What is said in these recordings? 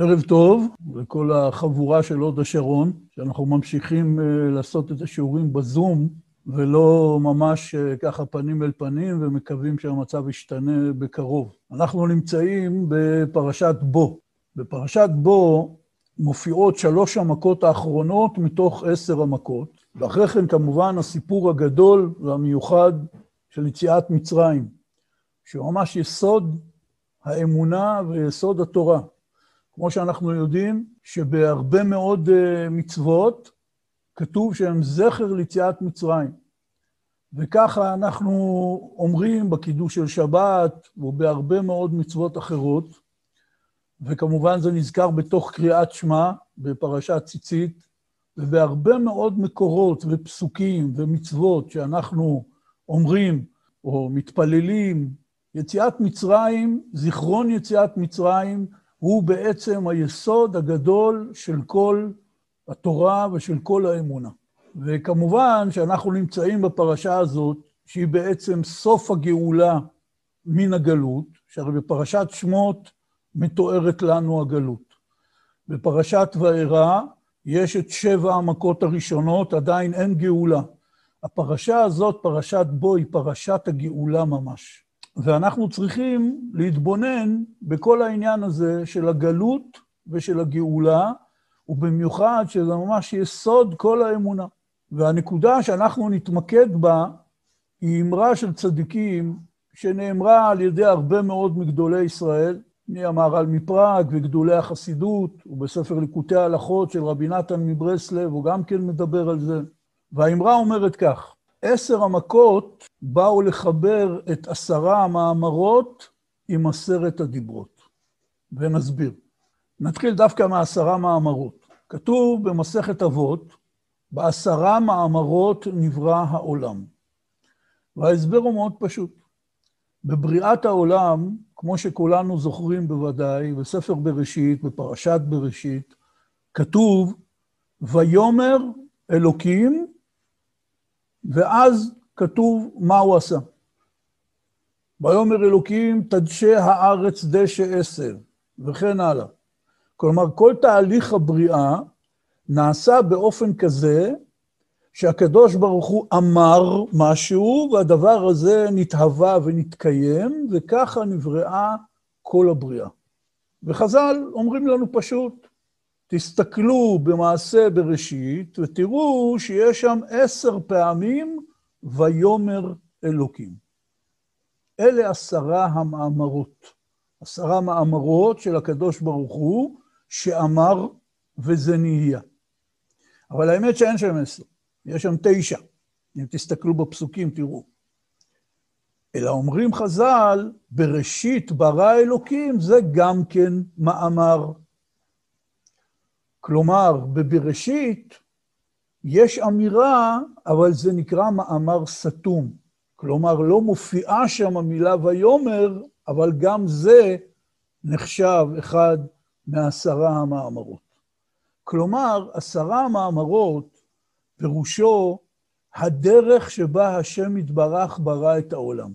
ערב טוב לכל החבורה של הוד השרון, שאנחנו ממשיכים אה, לעשות את השיעורים בזום, ולא ממש אה, ככה פנים אל פנים, ומקווים שהמצב ישתנה בקרוב. אנחנו נמצאים בפרשת בו. בפרשת בו מופיעות שלוש המכות האחרונות מתוך עשר המכות, ואחרי כן כמובן הסיפור הגדול והמיוחד של יציאת מצרים, שהוא ממש יסוד האמונה ויסוד התורה. כמו שאנחנו יודעים, שבהרבה מאוד אה, מצוות כתוב שהם זכר ליציאת מצרים. וככה אנחנו אומרים בקידוש של שבת ובהרבה מאוד מצוות אחרות, וכמובן זה נזכר בתוך קריאת שמע בפרשת ציצית, ובהרבה מאוד מקורות ופסוקים ומצוות שאנחנו אומרים או מתפללים, יציאת מצרים, זיכרון יציאת מצרים, הוא בעצם היסוד הגדול של כל התורה ושל כל האמונה. וכמובן שאנחנו נמצאים בפרשה הזאת, שהיא בעצם סוף הגאולה מן הגלות, שהרי בפרשת שמות מתוארת לנו הגלות. בפרשת וארא יש את שבע המכות הראשונות, עדיין אין גאולה. הפרשה הזאת, פרשת בו, היא פרשת הגאולה ממש. ואנחנו צריכים להתבונן בכל העניין הזה של הגלות ושל הגאולה, ובמיוחד שזה ממש יסוד כל האמונה. והנקודה שאנחנו נתמקד בה היא אמרה של צדיקים שנאמרה על ידי הרבה מאוד מגדולי ישראל, מהמהר"ל מפראג וגדולי החסידות, ובספר ליקוטי ההלכות של רבי נתן מברסלב, הוא גם כן מדבר על זה. והאמרה אומרת כך, עשר המכות באו לחבר את עשרה המאמרות עם עשרת הדיברות. ונסביר. נתחיל דווקא מעשרה מאמרות. כתוב במסכת אבות, בעשרה מאמרות נברא העולם. וההסבר הוא מאוד פשוט. בבריאת העולם, כמו שכולנו זוכרים בוודאי, בספר בראשית, בפרשת בראשית, כתוב, ויאמר אלוקים ואז כתוב מה הוא עשה. ויאמר אלוקים, תדשא הארץ דשא עשב, וכן הלאה. כלומר, כל תהליך הבריאה נעשה באופן כזה שהקדוש ברוך הוא אמר משהו, והדבר הזה נתהווה ונתקיים, וככה נבראה כל הבריאה. וחז"ל אומרים לנו פשוט, תסתכלו במעשה בראשית ותראו שיש שם עשר פעמים ויאמר אלוקים. אלה עשרה המאמרות. עשרה מאמרות של הקדוש ברוך הוא שאמר וזה נהיה. אבל האמת שאין שם עשר, יש שם תשע. אם תסתכלו בפסוקים תראו. אלא אומרים חז"ל, בראשית ברא אלוקים, זה גם כן מאמר. כלומר, בבראשית יש אמירה, אבל זה נקרא מאמר סתום. כלומר, לא מופיעה שם המילה ויאמר, אבל גם זה נחשב אחד מעשרה המאמרות. כלומר, עשרה המאמרות, פירושו הדרך שבה השם יתברך ברא את העולם.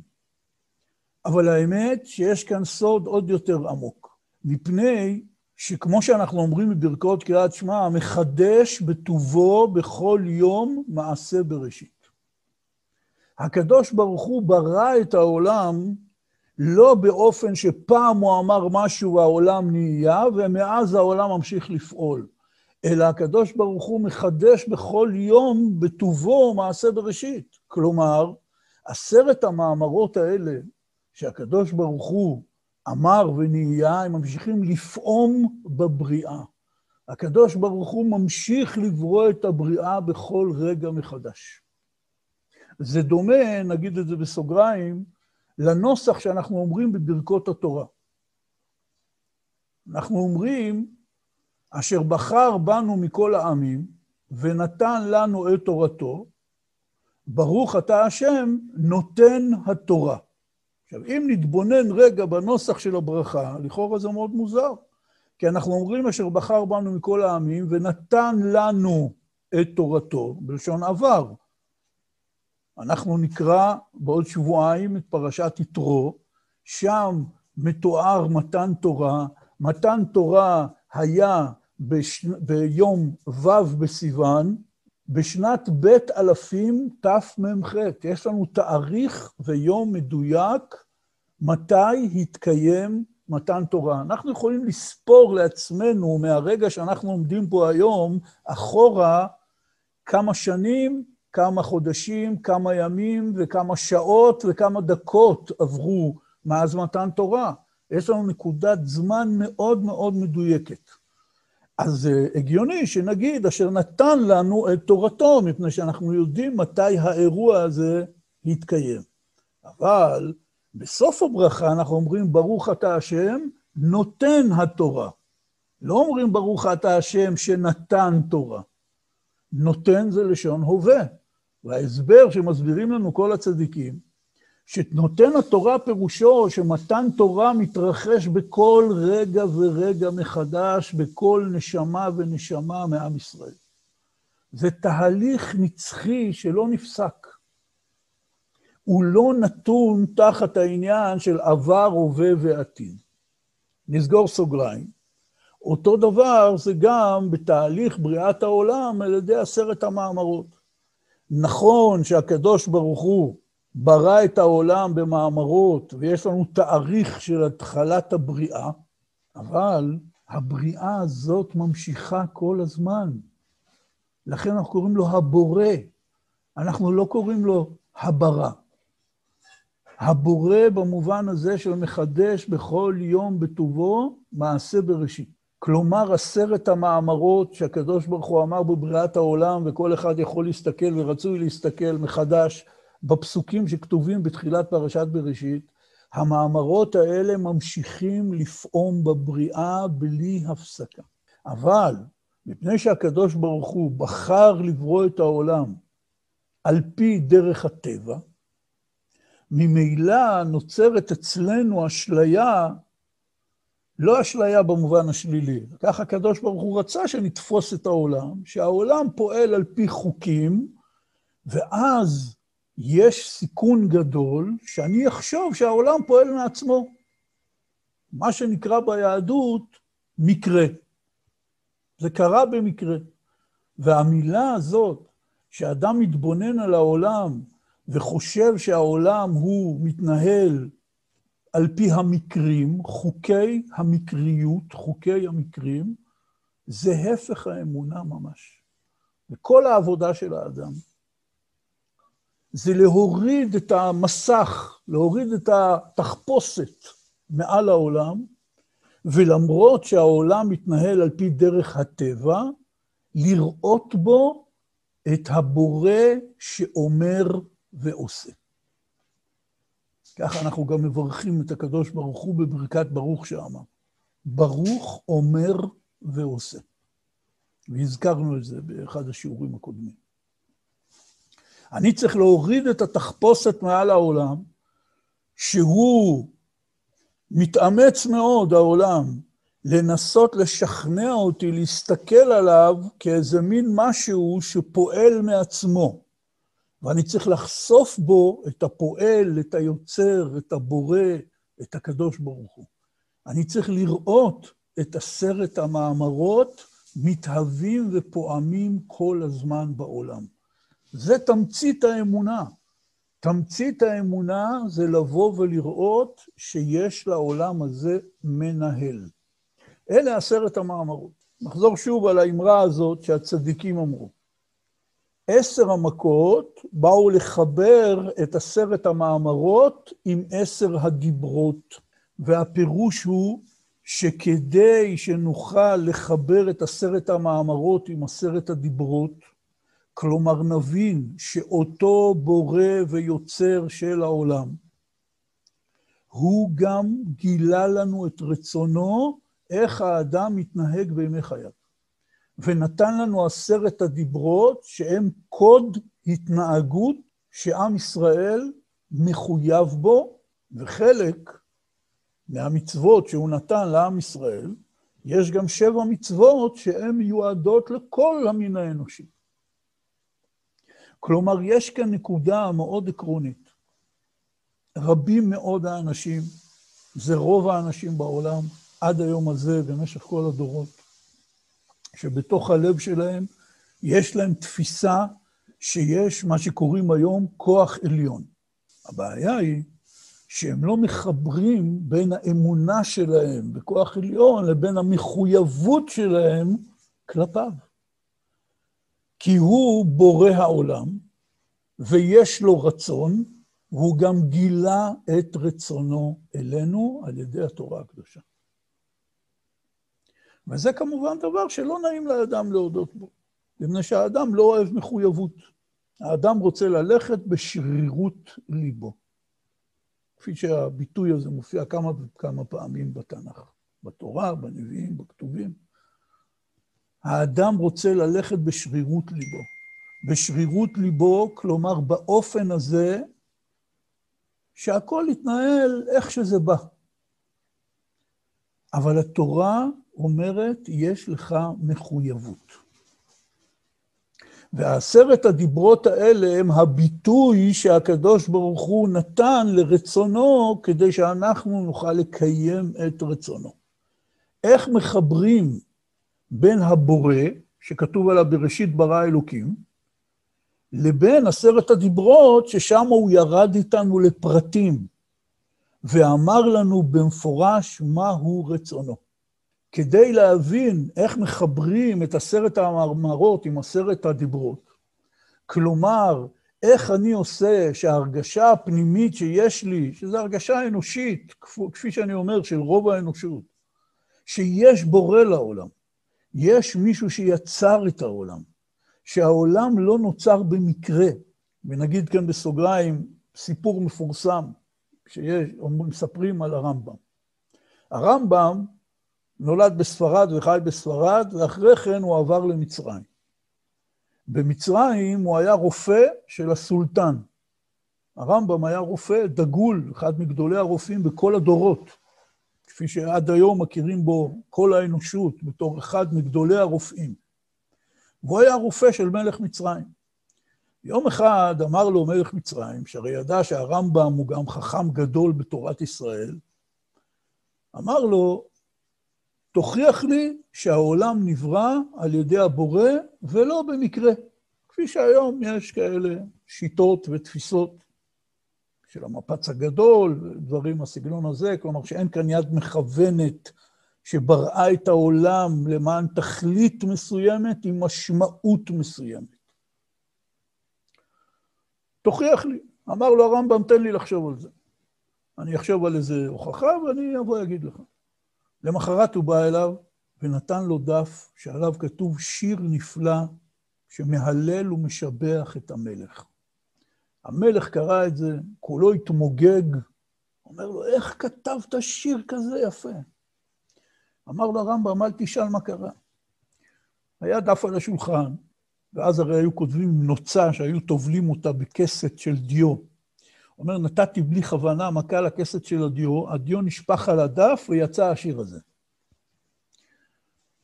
אבל האמת שיש כאן סוד עוד יותר עמוק, מפני שכמו שאנחנו אומרים בברכות קריאת שמע, מחדש בטובו בכל יום מעשה בראשית. הקדוש ברוך הוא ברא את העולם לא באופן שפעם הוא אמר משהו והעולם נהיה, ומאז העולם ממשיך לפעול, אלא הקדוש ברוך הוא מחדש בכל יום בטובו מעשה בראשית. כלומר, עשרת המאמרות האלה שהקדוש ברוך הוא אמר ונהיה, הם ממשיכים לפעום בבריאה. הקדוש ברוך הוא ממשיך לברוא את הבריאה בכל רגע מחדש. זה דומה, נגיד את זה בסוגריים, לנוסח שאנחנו אומרים בברכות התורה. אנחנו אומרים, אשר בחר בנו מכל העמים ונתן לנו את תורתו, ברוך אתה השם נותן התורה. עכשיו, אם נתבונן רגע בנוסח של הברכה, לכאורה זה מאוד מוזר, כי אנחנו אומרים אשר בחר בנו מכל העמים ונתן לנו את תורתו, בלשון עבר. אנחנו נקרא בעוד שבועיים את פרשת יתרו, שם מתואר מתן תורה, מתן תורה היה בש... ביום ו' בסיוון, בשנת ב' אלפים תמ"ח. יש לנו תאריך ויום מדויק מתי התקיים מתן תורה. אנחנו יכולים לספור לעצמנו מהרגע שאנחנו עומדים פה היום, אחורה כמה שנים, כמה חודשים, כמה ימים וכמה שעות וכמה דקות עברו מאז מתן תורה. יש לנו נקודת זמן מאוד מאוד מדויקת. אז הגיוני שנגיד אשר נתן לנו את תורתו, מפני שאנחנו יודעים מתי האירוע הזה התקיים. אבל בסוף הברכה אנחנו אומרים, ברוך אתה השם, נותן התורה. לא אומרים ברוך אתה השם שנתן תורה. נותן זה לשון הווה. וההסבר שמסבירים לנו כל הצדיקים, שנותן התורה פירושו שמתן תורה מתרחש בכל רגע ורגע מחדש, בכל נשמה ונשמה מעם ישראל. זה תהליך נצחי שלא נפסק. הוא לא נתון תחת העניין של עבר, הווה ועתיד. נסגור סוגריים. אותו דבר זה גם בתהליך בריאת העולם על ידי עשרת המאמרות. נכון שהקדוש ברוך הוא ברא את העולם במאמרות, ויש לנו תאריך של התחלת הבריאה, אבל הבריאה הזאת ממשיכה כל הזמן. לכן אנחנו קוראים לו הבורא, אנחנו לא קוראים לו הברא. הבורא במובן הזה של מחדש בכל יום בטובו מעשה בראשית. כלומר, עשרת המאמרות שהקדוש ברוך הוא אמר בבריאת העולם, וכל אחד יכול להסתכל ורצוי להסתכל מחדש בפסוקים שכתובים בתחילת פרשת בראשית, המאמרות האלה ממשיכים לפעום בבריאה בלי הפסקה. אבל מפני שהקדוש ברוך הוא בחר לברוא את העולם על פי דרך הטבע, ממילא נוצרת אצלנו אשליה, לא אשליה במובן השלילי, ככה הקדוש ברוך הוא רצה שנתפוס את העולם, שהעולם פועל על פי חוקים, ואז יש סיכון גדול שאני אחשוב שהעולם פועל מעצמו. מה שנקרא ביהדות מקרה. זה קרה במקרה. והמילה הזאת, שאדם מתבונן על העולם וחושב שהעולם הוא מתנהל על פי המקרים, חוקי המקריות, חוקי המקרים, זה הפך האמונה ממש. וכל העבודה של האדם זה להוריד את המסך, להוריד את התחפושת מעל העולם, ולמרות שהעולם מתנהל על פי דרך הטבע, לראות בו את הבורא שאומר ועושה. ככה אנחנו גם מברכים את הקדוש ברוך הוא בברכת ברוך שאמר. ברוך אומר ועושה. והזכרנו את זה באחד השיעורים הקודמים. אני צריך להוריד את התחפושת מעל העולם, שהוא מתאמץ מאוד, העולם, לנסות לשכנע אותי להסתכל עליו כאיזה מין משהו שפועל מעצמו. ואני צריך לחשוף בו את הפועל, את היוצר, את הבורא, את הקדוש ברוך הוא. אני צריך לראות את עשרת המאמרות מתהווים ופועמים כל הזמן בעולם. זה תמצית האמונה. תמצית האמונה זה לבוא ולראות שיש לעולם הזה מנהל. אלה עשרת המאמרות. נחזור שוב על האמרה הזאת שהצדיקים אמרו. עשר המכות באו לחבר את עשרת המאמרות עם עשר הדיברות, והפירוש הוא שכדי שנוכל לחבר את עשרת המאמרות עם עשרת הדיברות, כלומר נבין שאותו בורא ויוצר של העולם, הוא גם גילה לנו את רצונו, איך האדם מתנהג בימי חייו. ונתן לנו עשרת הדיברות שהם קוד התנהגות שעם ישראל מחויב בו, וחלק מהמצוות שהוא נתן לעם ישראל, יש גם שבע מצוות שהן מיועדות לכל המין האנושי. כלומר, יש כאן נקודה מאוד עקרונית. רבים מאוד האנשים, זה רוב האנשים בעולם, עד היום הזה, במשך כל הדורות, שבתוך הלב שלהם יש להם תפיסה שיש מה שקוראים היום כוח עליון. הבעיה היא שהם לא מחברים בין האמונה שלהם בכוח עליון לבין המחויבות שלהם כלפיו. כי הוא בורא העולם, ויש לו רצון, והוא גם גילה את רצונו אלינו על ידי התורה הקדושה. וזה כמובן דבר שלא נעים לאדם להודות בו, מפני שהאדם לא אוהב מחויבות. האדם רוצה ללכת בשרירות ליבו. כפי שהביטוי הזה מופיע כמה וכמה פעמים בתנ"ך, בתורה, בנביאים, בכתובים. האדם רוצה ללכת בשרירות ליבו. בשרירות ליבו, כלומר באופן הזה שהכל יתנהל איך שזה בא. אבל התורה אומרת, יש לך מחויבות. ועשרת הדיברות האלה הם הביטוי שהקדוש ברוך הוא נתן לרצונו כדי שאנחנו נוכל לקיים את רצונו. איך מחברים בין הבורא, שכתוב עליו בראשית ברא אלוקים, לבין עשרת הדיברות, ששם הוא ירד איתנו לפרטים, ואמר לנו במפורש מהו רצונו. כדי להבין איך מחברים את עשרת המאמרות עם עשרת הדיברות, כלומר, איך אני עושה שההרגשה הפנימית שיש לי, שזו הרגשה אנושית, כפי שאני אומר, של רוב האנושות, שיש בורא לעולם, יש מישהו שיצר את העולם, שהעולם לא נוצר במקרה, ונגיד כאן בסוגריים סיפור מפורסם, שיש, מספרים על הרמב"ם. הרמב"ם נולד בספרד וחי בספרד, ואחרי כן הוא עבר למצרים. במצרים הוא היה רופא של הסולטן. הרמב"ם היה רופא דגול, אחד מגדולי הרופאים בכל הדורות, כפי שעד היום מכירים בו כל האנושות, בתור אחד מגדולי הרופאים. והוא היה רופא של מלך מצרים. יום אחד אמר לו מלך מצרים, שהרי ידע שהרמב"ם הוא גם חכם גדול בתורת ישראל, אמר לו, תוכיח לי שהעולם נברא על ידי הבורא ולא במקרה. כפי שהיום יש כאלה שיטות ותפיסות של המפץ הגדול, דברים בסגנון הזה, כלומר שאין כאן יד מכוונת שבראה את העולם למען תכלית מסוימת עם משמעות מסוימת. תוכיח לי. אמר לו הרמב"ם, תן לי לחשוב על זה. אני אחשוב על איזה הוכחה ואני אבוא אגיד לך. למחרת הוא בא אליו ונתן לו דף שעליו כתוב שיר נפלא שמהלל ומשבח את המלך. המלך קרא את זה, כולו התמוגג, אומר לו, איך כתבת שיר כזה יפה? אמר לו הרמב"ם, אל תשאל מה קרה. היה דף על השולחן, ואז הרי היו כותבים נוצה שהיו טובלים אותה בכסת של דיו. אומר, נתתי בלי כוונה מכה לכסת של הדיו, הדיו נשפך על הדף ויצא השיר הזה.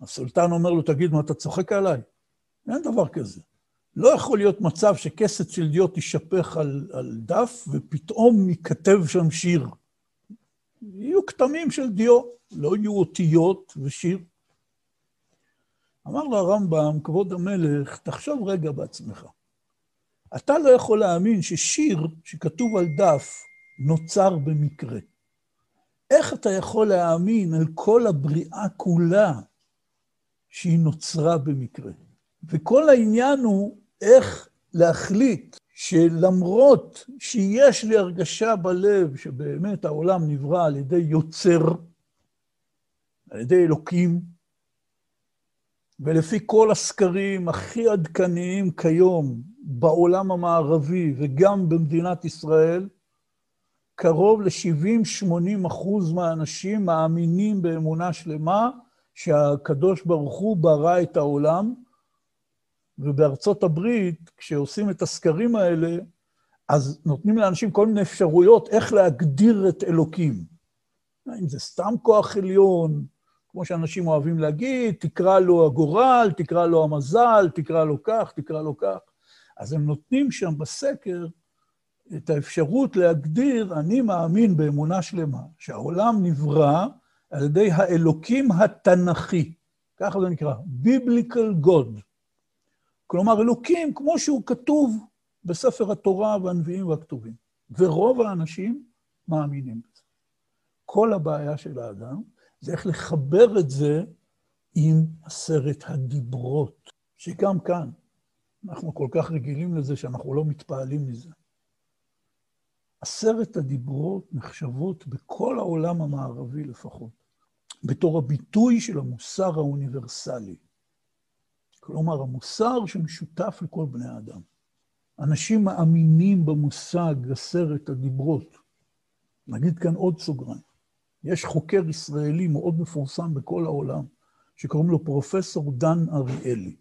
הסולטן אומר לו, תגיד, מה, אתה צוחק עליי? אין דבר כזה. לא יכול להיות מצב שכסת של דיו תישפך על, על דף ופתאום ייכתב שם שיר. יהיו כתמים של דיו, לא יהיו אותיות ושיר. אמר לו הרמב"ם, כבוד המלך, תחשוב רגע בעצמך. אתה לא יכול להאמין ששיר שכתוב על דף נוצר במקרה. איך אתה יכול להאמין על כל הבריאה כולה שהיא נוצרה במקרה? וכל העניין הוא איך להחליט שלמרות שיש לי הרגשה בלב שבאמת העולם נברא על ידי יוצר, על ידי אלוקים, ולפי כל הסקרים הכי עדכניים כיום בעולם המערבי וגם במדינת ישראל, קרוב ל-70-80 אחוז מהאנשים מאמינים באמונה שלמה שהקדוש ברוך הוא ברא את העולם, ובארצות הברית, כשעושים את הסקרים האלה, אז נותנים לאנשים כל מיני אפשרויות איך להגדיר את אלוקים. אם זה סתם כוח עליון, כמו שאנשים אוהבים להגיד, תקרא לו הגורל, תקרא לו המזל, תקרא לו כך, תקרא לו כך. אז הם נותנים שם בסקר את האפשרות להגדיר, אני מאמין באמונה שלמה, שהעולם נברא על ידי האלוקים התנ"כי. ככה זה נקרא, Biblical God. כלומר, אלוקים כמו שהוא כתוב בספר התורה והנביאים והכתובים. ורוב האנשים מאמינים בזה. כל הבעיה של האדם זה איך לחבר את זה עם עשרת הדיברות, שגם כאן אנחנו כל כך רגילים לזה שאנחנו לא מתפעלים מזה. עשרת הדיברות נחשבות בכל העולם המערבי לפחות, בתור הביטוי של המוסר האוניברסלי. כלומר, המוסר שמשותף לכל בני האדם. אנשים מאמינים במושג עשרת הדיברות. נגיד כאן עוד סוגריים. יש חוקר ישראלי מאוד מפורסם בכל העולם, שקוראים לו פרופסור דן אריאלי.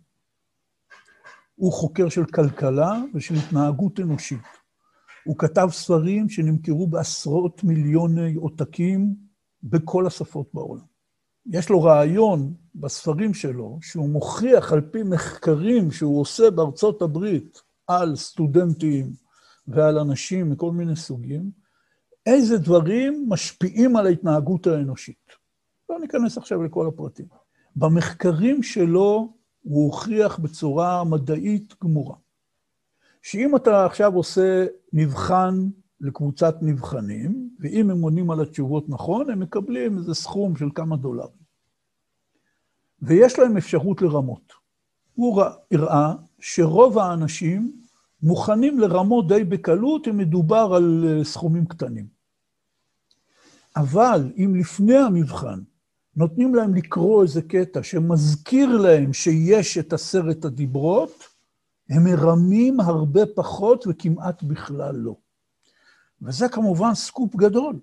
הוא חוקר של כלכלה ושל התנהגות אנושית. הוא כתב ספרים שנמכרו בעשרות מיליוני עותקים בכל השפות בעולם. יש לו רעיון בספרים שלו, שהוא מוכיח על פי מחקרים שהוא עושה בארצות הברית על סטודנטים ועל אנשים מכל מיני סוגים, איזה דברים משפיעים על ההתנהגות האנושית. לא ניכנס עכשיו לכל הפרטים. במחקרים שלו הוא הוכיח בצורה מדעית גמורה, שאם אתה עכשיו עושה מבחן לקבוצת נבחנים, ואם הם עונים על התשובות נכון, הם מקבלים איזה סכום של כמה דולרים. ויש להם אפשרות לרמות. הוא הראה שרוב האנשים מוכנים לרמות די בקלות אם מדובר על אה, סכומים קטנים. אבל אם לפני המבחן נותנים להם לקרוא איזה קטע שמזכיר להם שיש את עשרת הדיברות, הם מרמים הרבה פחות וכמעט בכלל לא. וזה כמובן סקופ גדול,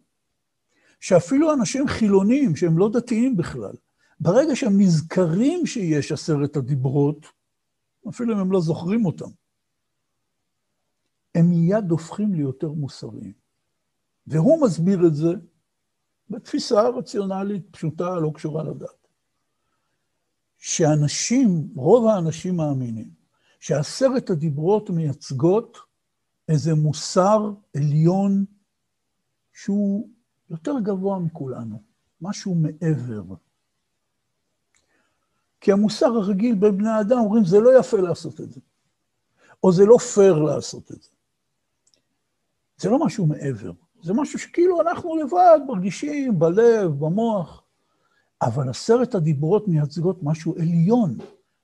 שאפילו אנשים חילונים, שהם לא דתיים בכלל, ברגע שהם נזכרים שיש עשרת הדיברות, אפילו אם הם לא זוכרים אותם, הם מיד הופכים ליותר מוסריים. והוא מסביר את זה בתפיסה רציונלית פשוטה, לא קשורה לדת. שאנשים, רוב האנשים מאמינים, שעשרת הדיברות מייצגות איזה מוסר עליון שהוא יותר גבוה מכולנו, משהו מעבר. כי המוסר הרגיל בין בני אדם אומרים, זה לא יפה לעשות את זה, או זה לא פייר לעשות את זה. זה לא משהו מעבר, זה משהו שכאילו אנחנו לבד מרגישים בלב, במוח. אבל עשרת הדיברות מייצגות משהו עליון,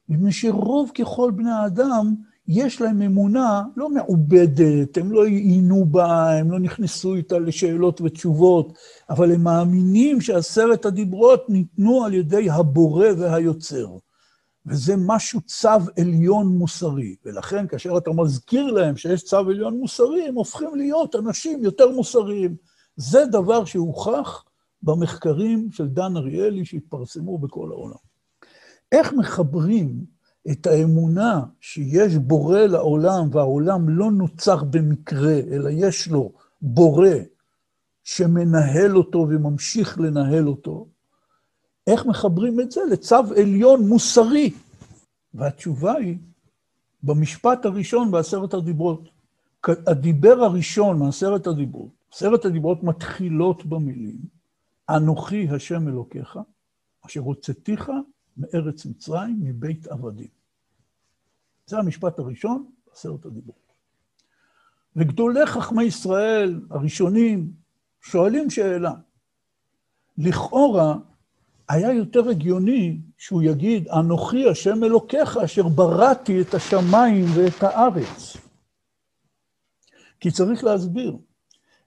מפני שרוב ככל בני האדם, יש להם אמונה לא מעובדת, הם לא עיינו בה, הם לא נכנסו איתה לשאלות ותשובות, אבל הם מאמינים שעשרת הדיברות ניתנו על ידי הבורא והיוצר. וזה משהו צו עליון מוסרי. ולכן כאשר אתה מזכיר להם שיש צו עליון מוסרי, הם הופכים להיות אנשים יותר מוסריים. זה דבר שהוכח במחקרים של דן אריאלי שהתפרסמו בכל העולם. איך מחברים את האמונה שיש בורא לעולם, והעולם לא נוצר במקרה, אלא יש לו בורא שמנהל אותו וממשיך לנהל אותו, איך מחברים את זה לצו עליון מוסרי? והתשובה היא, במשפט הראשון בעשרת הדיברות, הדיבר הראשון מעשרת הדיברות, עשרת הדיברות מתחילות במילים, אנוכי השם אלוקיך, אשר הוצאתיך מארץ מצרים, מבית עבדים. זה המשפט הראשון בעשרת הדיברות. וגדולי חכמי ישראל הראשונים שואלים שאלה. לכאורה, היה יותר הגיוני שהוא יגיד, אנוכי השם אלוקיך אשר בראתי את השמיים ואת הארץ. כי צריך להסביר,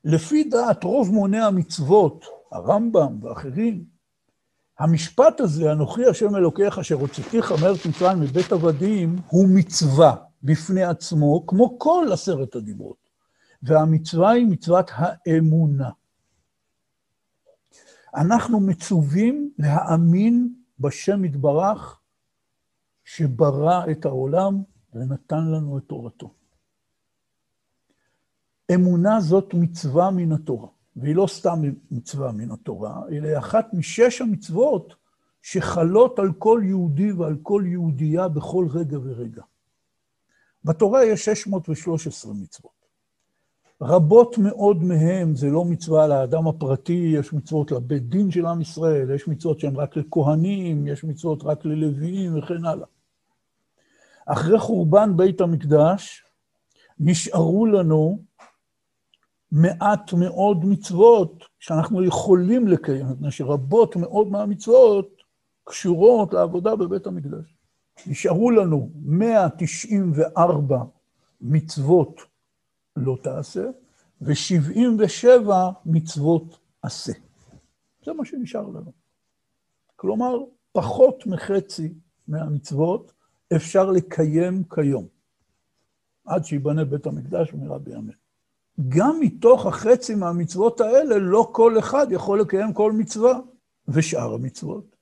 לפי דעת רוב מוני המצוות, הרמב"ם ואחרים, המשפט הזה, אנוכי השם אלוקיך אשר הוצאתיך מארץ מצרים מבית עבדים, הוא מצווה בפני עצמו, כמו כל עשרת הדיברות. והמצווה היא מצוות האמונה. אנחנו מצווים להאמין בשם יתברך, שברא את העולם ונתן לנו את תורתו. אמונה זאת מצווה מן התורה. והיא לא סתם מצווה מן התורה, אלא אחת משש המצוות שחלות על כל יהודי ועל כל יהודייה בכל רגע ורגע. בתורה יש 613 מצוות. רבות מאוד מהם זה לא מצווה לאדם הפרטי, יש מצוות לבית דין של עם ישראל, יש מצוות שהן רק לכהנים, יש מצוות רק ללוויים וכן הלאה. אחרי חורבן בית המקדש, נשארו לנו מעט מאוד מצוות שאנחנו יכולים לקיים, מפני שרבות מאוד מהמצוות קשורות לעבודה בבית המקדש. נשארו לנו 194 מצוות לא תעשה, ו-77 מצוות עשה. זה מה שנשאר לנו. כלומר, פחות מחצי מהמצוות אפשר לקיים כיום, עד שיבנה בית המקדש במהרה בימינו. גם מתוך החצי מהמצוות האלה, לא כל אחד יכול לקיים כל מצווה. ושאר המצוות,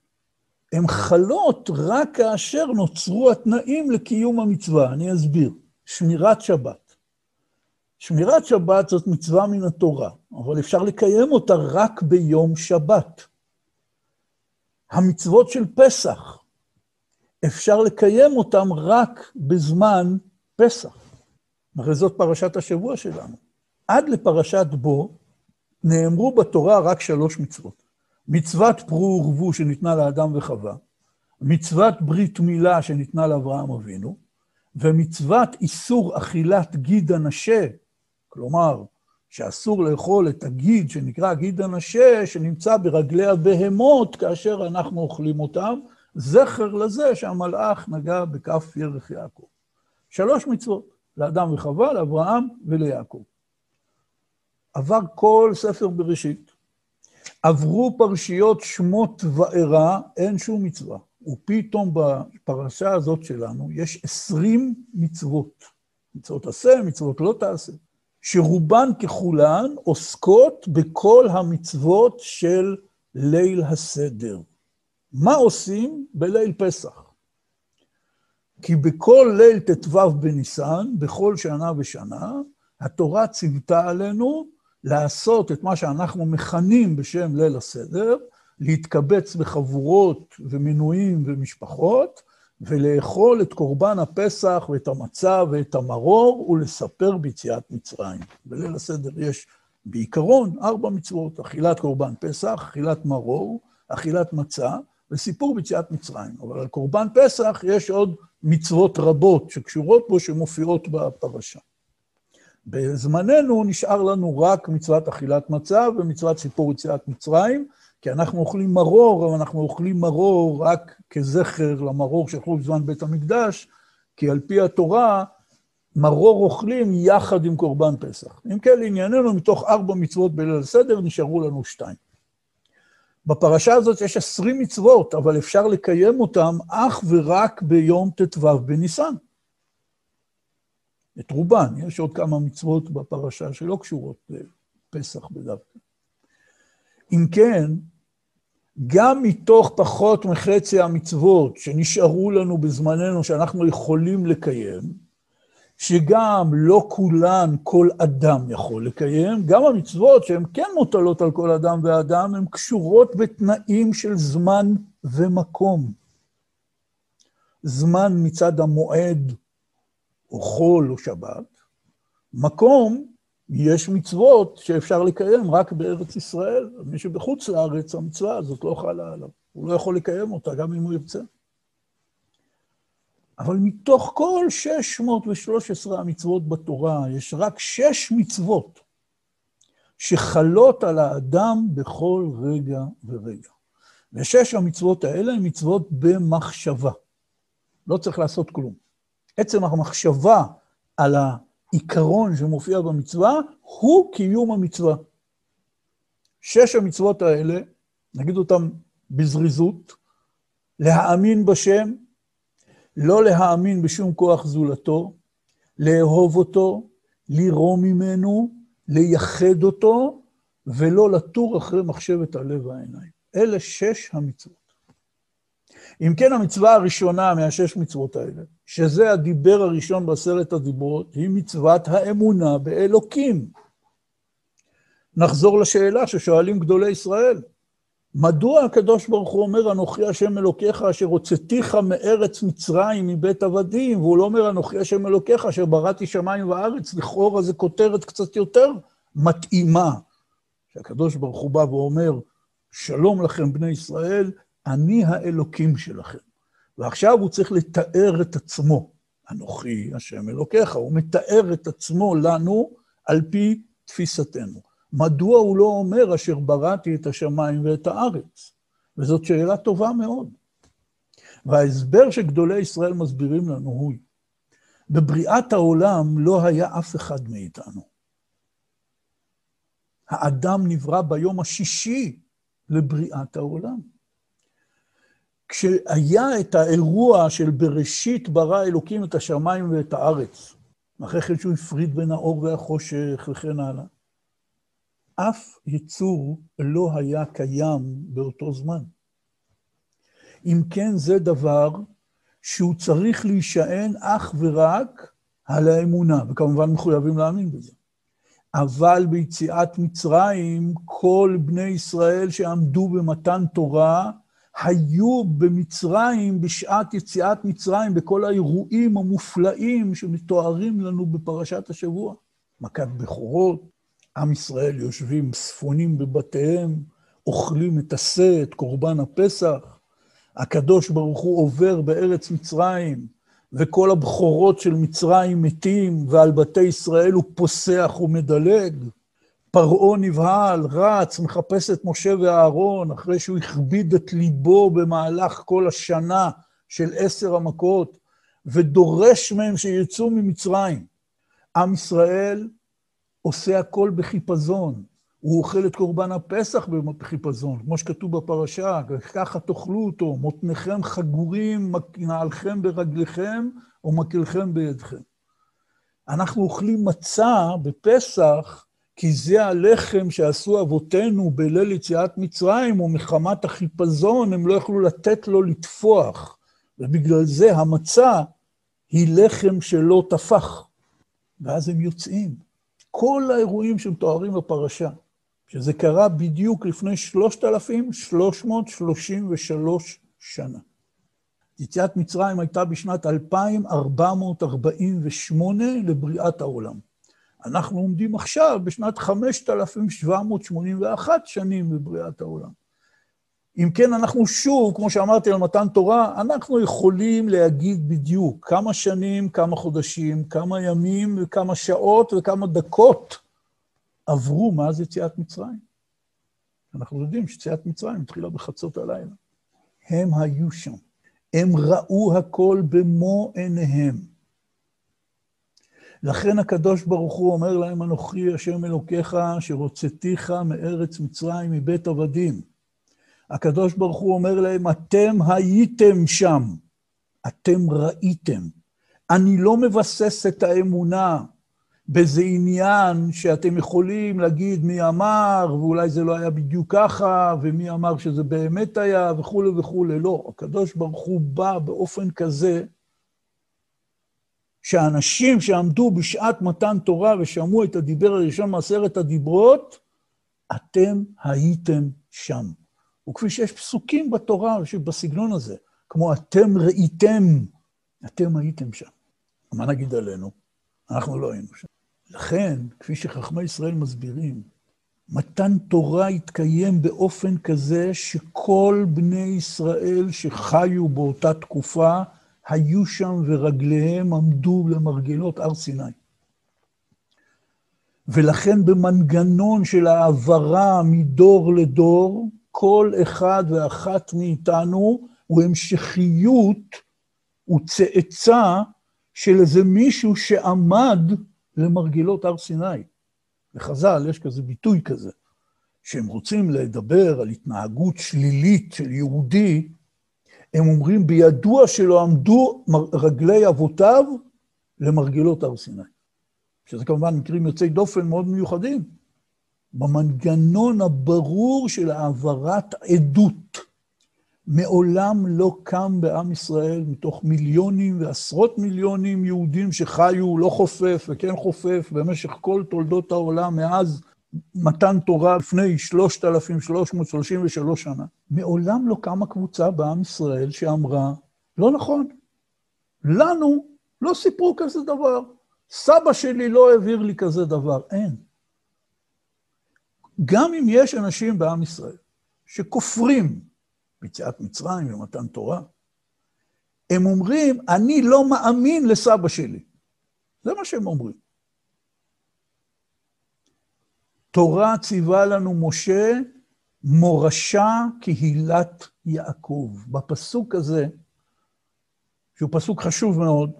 הן חלות רק כאשר נוצרו התנאים לקיום המצווה. אני אסביר. שמירת שבת. שמירת שבת זאת מצווה מן התורה, אבל אפשר לקיים אותה רק ביום שבת. המצוות של פסח, אפשר לקיים אותן רק בזמן פסח. הרי זאת פרשת השבוע שלנו. עד לפרשת בו נאמרו בתורה רק שלוש מצוות. מצוות פרו ורבו שניתנה לאדם וחווה, מצוות ברית מילה שניתנה לאברהם אבינו, ומצוות איסור אכילת גיד הנשה, כלומר, שאסור לאכול את הגיד שנקרא גיד הנשה, שנמצא ברגלי הבהמות כאשר אנחנו אוכלים אותם, זכר לזה שהמלאך נגע בכף ירך יעקב. שלוש מצוות, לאדם וחווה, לאברהם וליעקב. עבר כל ספר בראשית, עברו פרשיות שמות וארא, אין שום מצווה. ופתאום בפרשה הזאת שלנו יש עשרים מצוות. מצוות עשה, מצוות לא תעשה. שרובן ככולן עוסקות בכל המצוות של ליל הסדר. מה עושים בליל פסח? כי בכל ליל ט"ו בניסן, בכל שנה ושנה, התורה ציוותה עלינו לעשות את מה שאנחנו מכנים בשם ליל הסדר, להתקבץ בחבורות ומינויים ומשפחות, ולאכול את קורבן הפסח ואת המצה ואת המרור ולספר ביציאת מצרים. בליל הסדר יש בעיקרון ארבע מצוות, אכילת קורבן פסח, אכילת מרור, אכילת מצה וסיפור ביציאת מצרים. אבל על קורבן פסח יש עוד מצוות רבות שקשורות בו, שמופיעות בפרשה. בזמננו נשאר לנו רק מצוות אכילת מצה ומצוות סיפור יציאת מצרים, כי אנחנו אוכלים מרור, אבל אנחנו אוכלים מרור רק כזכר למרור שאכלו בזמן בית המקדש, כי על פי התורה, מרור אוכלים יחד עם קורבן פסח. אם כן, לענייננו, מתוך ארבע מצוות בליל הסדר, נשארו לנו שתיים. בפרשה הזאת יש עשרים מצוות, אבל אפשר לקיים אותן אך ורק ביום ט"ו בניסן. את רובן, יש עוד כמה מצוות בפרשה שלא קשורות לפסח בדווקא. אם כן, גם מתוך פחות מחצי המצוות שנשארו לנו בזמננו שאנחנו יכולים לקיים, שגם לא כולן כל אדם יכול לקיים, גם המצוות שהן כן מוטלות על כל אדם ואדם, הן קשורות בתנאים של זמן ומקום. זמן מצד המועד, או חול או שבת, מקום יש מצוות שאפשר לקיים רק בארץ ישראל. מי שבחוץ לארץ, המצווה הזאת לא חלה עליו. הוא לא יכול לקיים אותה, גם אם הוא ירצה. אבל מתוך כל 613 המצוות בתורה, יש רק שש מצוות שחלות על האדם בכל רגע ורגע. ושש המצוות האלה הן מצוות במחשבה. לא צריך לעשות כלום. עצם המחשבה על ה... העיקרון שמופיע במצווה הוא קיום המצווה. שש המצוות האלה, נגיד אותן בזריזות, להאמין בשם, לא להאמין בשום כוח זולתו, לאהוב אותו, לירום ממנו, לייחד אותו, ולא לטור אחרי מחשבת הלב והעיניים. אלה שש המצוות. אם כן, המצווה הראשונה מהשש מצוות האלה, שזה הדיבר הראשון בעשרת הדיברות, היא מצוות האמונה באלוקים. נחזור לשאלה ששואלים גדולי ישראל. מדוע הקדוש ברוך הוא אומר, אנוכי השם אלוקיך, אשר הוצאתיך מארץ מצרים, מבית עבדים, והוא לא אומר, אנוכי השם אלוקיך, אשר בראתי שמיים וארץ, לכאורה זה כותרת קצת יותר מתאימה. שהקדוש ברוך הוא בא ואומר, שלום לכם, בני ישראל, אני האלוקים שלכם. ועכשיו הוא צריך לתאר את עצמו. אנוכי השם אלוקיך, הוא מתאר את עצמו לנו על פי תפיסתנו. מדוע הוא לא אומר אשר בראתי את השמיים ואת הארץ? וזאת שאלה טובה מאוד. וההסבר שגדולי ישראל מסבירים לנו הוא, בבריאת העולם לא היה אף אחד מאיתנו. האדם נברא ביום השישי לבריאת העולם. כשהיה את האירוע של בראשית ברא אלוקים את השמיים ואת הארץ, אחרי כן שהוא הפריד בין האור והחושך וכן הלאה, אף יצור לא היה קיים באותו זמן. אם כן, זה דבר שהוא צריך להישען אך ורק על האמונה, וכמובן מחויבים להאמין בזה. אבל ביציאת מצרים, כל בני ישראל שעמדו במתן תורה, היו במצרים בשעת יציאת מצרים, בכל האירועים המופלאים שמתוארים לנו בפרשת השבוע. מכת בכורות, עם ישראל יושבים ספונים בבתיהם, אוכלים את השה, את קורבן הפסח. הקדוש ברוך הוא עובר בארץ מצרים, וכל הבכורות של מצרים מתים, ועל בתי ישראל הוא פוסח ומדלג. פרעה נבהל, רץ, מחפש את משה ואהרון, אחרי שהוא הכביד את ליבו במהלך כל השנה של עשר המכות, ודורש מהם שיצאו ממצרים. עם ישראל עושה הכל בחיפזון. הוא אוכל את קורבן הפסח בחיפזון, כמו שכתוב בפרשה, ככה תאכלו אותו, מותניכם חגורים, נעלכם ברגליכם ומקלכם בידכם. אנחנו אוכלים מצה בפסח, כי זה הלחם שעשו אבותינו בליל יציאת מצרים, ומחמת החיפזון הם לא יכלו לתת לו לטפוח. ובגלל זה המצה היא לחם שלא טפח. ואז הם יוצאים. כל האירועים שמתוארים בפרשה, שזה קרה בדיוק לפני 3,333 שנה. יציאת מצרים הייתה בשנת 2448 לבריאת העולם. אנחנו עומדים עכשיו בשנת 5,781 שנים לבריאת העולם. אם כן, אנחנו שוב, כמו שאמרתי על מתן תורה, אנחנו יכולים להגיד בדיוק כמה שנים, כמה חודשים, כמה ימים וכמה שעות וכמה דקות עברו מאז יציאת מצרים. אנחנו יודעים שיציאת מצרים התחילה בחצות הלילה. הם היו שם. הם ראו הכל במו עיניהם. לכן הקדוש ברוך הוא אומר להם, אנוכי השם אלוקיך, שרוצתיך מארץ מצרים, מבית עבדים. הקדוש ברוך הוא אומר להם, אתם הייתם שם, אתם ראיתם. אני לא מבסס את האמונה באיזה עניין שאתם יכולים להגיד מי אמר, ואולי זה לא היה בדיוק ככה, ומי אמר שזה באמת היה, וכולי וכולי. לא, הקדוש ברוך הוא בא באופן כזה, שאנשים שעמדו בשעת מתן תורה ושמעו את הדיבר הראשון מעשרת הדיברות, אתם הייתם שם. וכפי שיש פסוקים בתורה שבסגנון הזה, כמו אתם ראיתם, אתם הייתם שם. מה נגיד עלינו? אנחנו לא היינו שם. לכן, כפי שחכמי ישראל מסבירים, מתן תורה התקיים באופן כזה שכל בני ישראל שחיו באותה תקופה, היו שם ורגליהם עמדו למרגלות הר סיני. ולכן במנגנון של העברה מדור לדור, כל אחד ואחת מאיתנו הוא המשכיות, הוא צאצא של איזה מישהו שעמד למרגילות הר סיני. בחז"ל יש כזה ביטוי כזה, שהם רוצים לדבר על התנהגות שלילית של יהודי, הם אומרים, בידוע שלא עמדו רגלי אבותיו למרגילות הר סיני. שזה כמובן מקרים יוצאי דופן מאוד מיוחדים. במנגנון הברור של העברת עדות. מעולם לא קם בעם ישראל, מתוך מיליונים ועשרות מיליונים יהודים שחיו לא חופף וכן חופף במשך כל תולדות העולם מאז מתן תורה לפני 3,333 שנה, מעולם לא קמה קבוצה בעם ישראל שאמרה, לא נכון, לנו לא סיפרו כזה דבר, סבא שלי לא העביר לי כזה דבר, אין. גם אם יש אנשים בעם ישראל שכופרים ביציאת מצרים ומתן תורה, הם אומרים, אני לא מאמין לסבא שלי. זה מה שהם אומרים. תורה ציווה לנו משה, מורשה קהילת יעקב. בפסוק הזה, שהוא פסוק חשוב מאוד,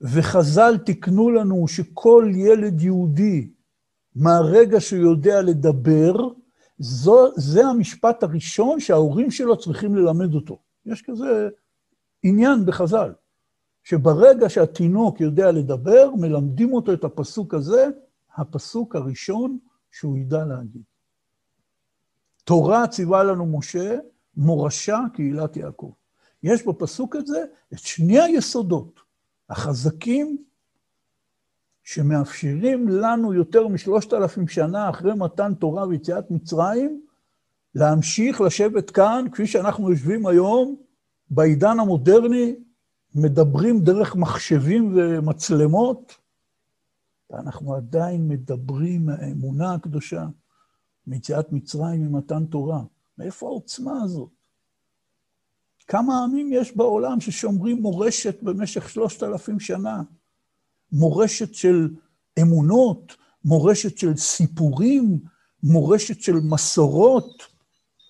וחז"ל תיקנו לנו שכל ילד יהודי, מהרגע שהוא יודע לדבר, זו, זה המשפט הראשון שההורים שלו צריכים ללמד אותו. יש כזה עניין בחז"ל, שברגע שהתינוק יודע לדבר, מלמדים אותו את הפסוק הזה, הפסוק הראשון שהוא ידע להגיד. תורה ציווה לנו משה, מורשה קהילת יעקב. יש בפסוק הזה את שני היסודות, החזקים, שמאפשרים לנו יותר משלושת אלפים שנה אחרי מתן תורה ויציאת מצרים, להמשיך לשבת כאן, כפי שאנחנו יושבים היום, בעידן המודרני, מדברים דרך מחשבים ומצלמות, ואנחנו עדיין מדברים מהאמונה הקדושה, מיציאת מצרים ממתן תורה. מאיפה העוצמה הזאת? כמה עמים יש בעולם ששומרים מורשת במשך שלושת אלפים שנה? מורשת של אמונות, מורשת של סיפורים, מורשת של מסורות.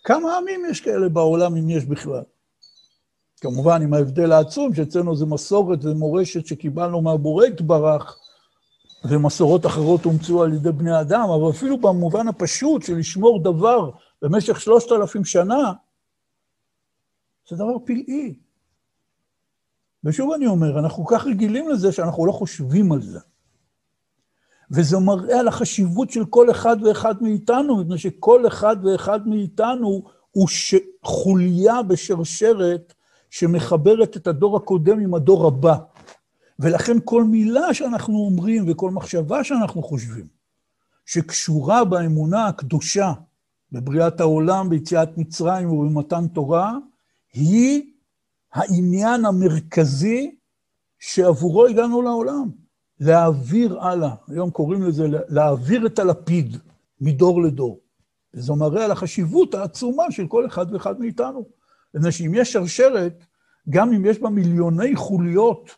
כמה עמים יש כאלה בעולם, אם יש בכלל? כמובן, עם ההבדל העצום, שאצלנו זה מסורת ומורשת שקיבלנו מהבורא יתברך, ומסורות אחרות הומצאו על ידי בני אדם, אבל אפילו במובן הפשוט של לשמור דבר במשך שלושת אלפים שנה, זה דבר פלאי. ושוב אני אומר, אנחנו כך רגילים לזה שאנחנו לא חושבים על זה. וזה מראה על החשיבות של כל אחד ואחד מאיתנו, מפני שכל אחד ואחד מאיתנו הוא ש... חוליה בשרשרת שמחברת את הדור הקודם עם הדור הבא. ולכן כל מילה שאנחנו אומרים וכל מחשבה שאנחנו חושבים, שקשורה באמונה הקדושה, בבריאת העולם, ביציאת מצרים ובמתן תורה, היא העניין המרכזי שעבורו הגענו לעולם, להעביר הלאה. היום קוראים לזה להעביר את הלפיד מדור לדור. וזה מראה על החשיבות העצומה של כל אחד ואחד מאיתנו. מפני שאם יש שרשרת, גם אם יש בה מיליוני חוליות,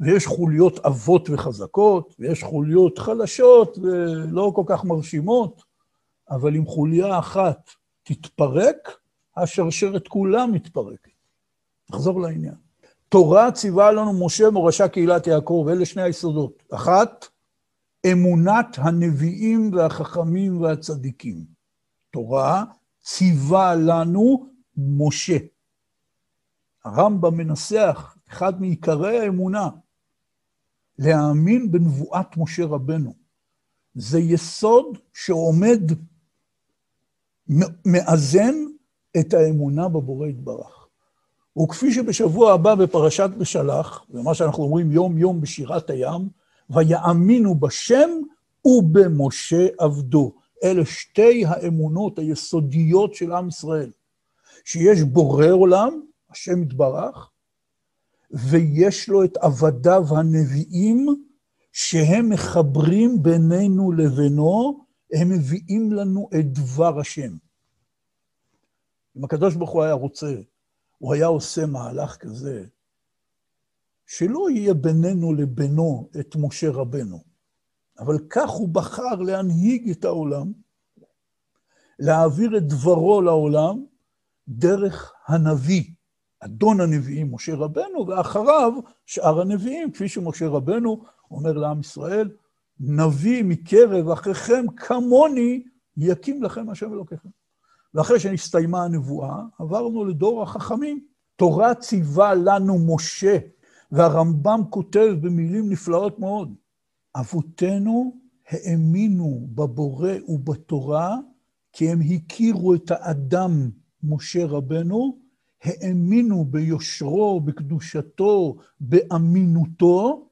ויש חוליות עבות וחזקות, ויש חוליות חלשות ולא כל כך מרשימות, אבל אם חוליה אחת תתפרק, השרשרת כולה מתפרקת. נחזור לעניין. תורה ציווה לנו משה מורשה קהילת יעקב, אלה שני היסודות. אחת, אמונת הנביאים והחכמים והצדיקים. תורה ציווה לנו משה. הרמב"ם מנסח, אחד מעיקרי האמונה, להאמין בנבואת משה רבנו. זה יסוד שעומד, מאזן את האמונה בבורא יתברך. וכפי שבשבוע הבא בפרשת בשלח, ומה שאנחנו אומרים יום-יום בשירת הים, ויאמינו בשם ובמשה עבדו. אלה שתי האמונות היסודיות של עם ישראל. שיש בורא עולם, השם יתברך, ויש לו את עבדיו הנביאים, שהם מחברים בינינו לבינו, הם מביאים לנו את דבר השם. אם הקדוש ברוך הוא היה רוצה, הוא היה עושה מהלך כזה, שלא יהיה בינינו לבינו את משה רבנו, אבל כך הוא בחר להנהיג את העולם, להעביר את דברו לעולם דרך הנביא, אדון הנביאים, משה רבנו, ואחריו שאר הנביאים, כפי שמשה רבנו אומר לעם ישראל, נביא מקרב אחיכם כמוני יקים לכם השם אלוקיכם. ואחרי שנסתיימה הנבואה, עברנו לדור החכמים. תורה ציווה לנו משה, והרמב"ם כותב במילים נפלאות מאוד, אבותינו האמינו בבורא ובתורה, כי הם הכירו את האדם משה רבנו, האמינו ביושרו, בקדושתו, באמינותו,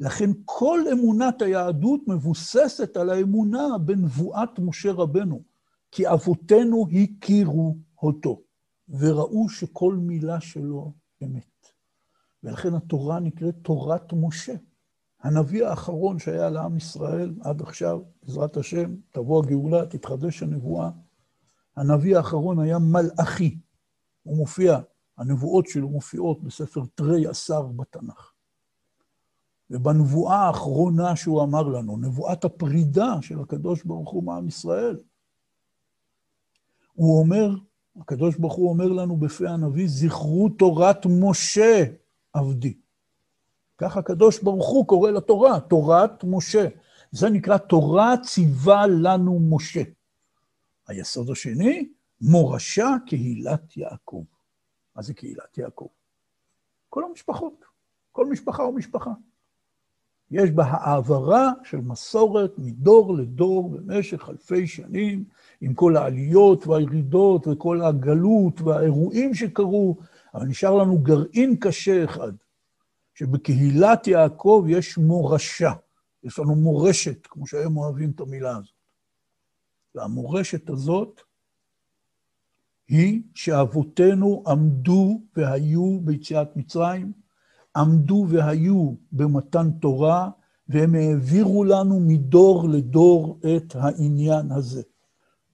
לכן כל אמונת היהדות מבוססת על האמונה בנבואת משה רבנו, כי אבותינו הכירו אותו, וראו שכל מילה שלו אמת. ולכן התורה נקראת תורת משה. הנביא האחרון שהיה לעם ישראל עד עכשיו, בעזרת השם, תבוא הגאולה, תתחדש הנבואה. הנביא האחרון היה מלאכי. הוא מופיע, הנבואות שלו מופיעות בספר תרי עשר בתנ"ך. ובנבואה האחרונה שהוא אמר לנו, נבואת הפרידה של הקדוש ברוך הוא מעם ישראל, הוא אומר, הקדוש ברוך הוא אומר לנו בפה הנביא, זכרו תורת משה עבדי. ככה הקדוש ברוך הוא קורא לתורה, תורת משה. זה נקרא תורה ציווה לנו משה. היסוד השני, מורשה קהילת יעקב. מה זה קהילת יעקב? כל המשפחות, כל משפחה ומשפחה. יש בה העברה של מסורת מדור לדור במשך אלפי שנים, עם כל העליות והירידות וכל הגלות והאירועים שקרו, אבל נשאר לנו גרעין קשה אחד, שבקהילת יעקב יש מורשה, יש לנו מורשת, כמו שהיום אוהבים את המילה הזאת. והמורשת הזאת היא שאבותינו עמדו והיו ביציאת מצרים, עמדו והיו במתן תורה, והם העבירו לנו מדור לדור את העניין הזה.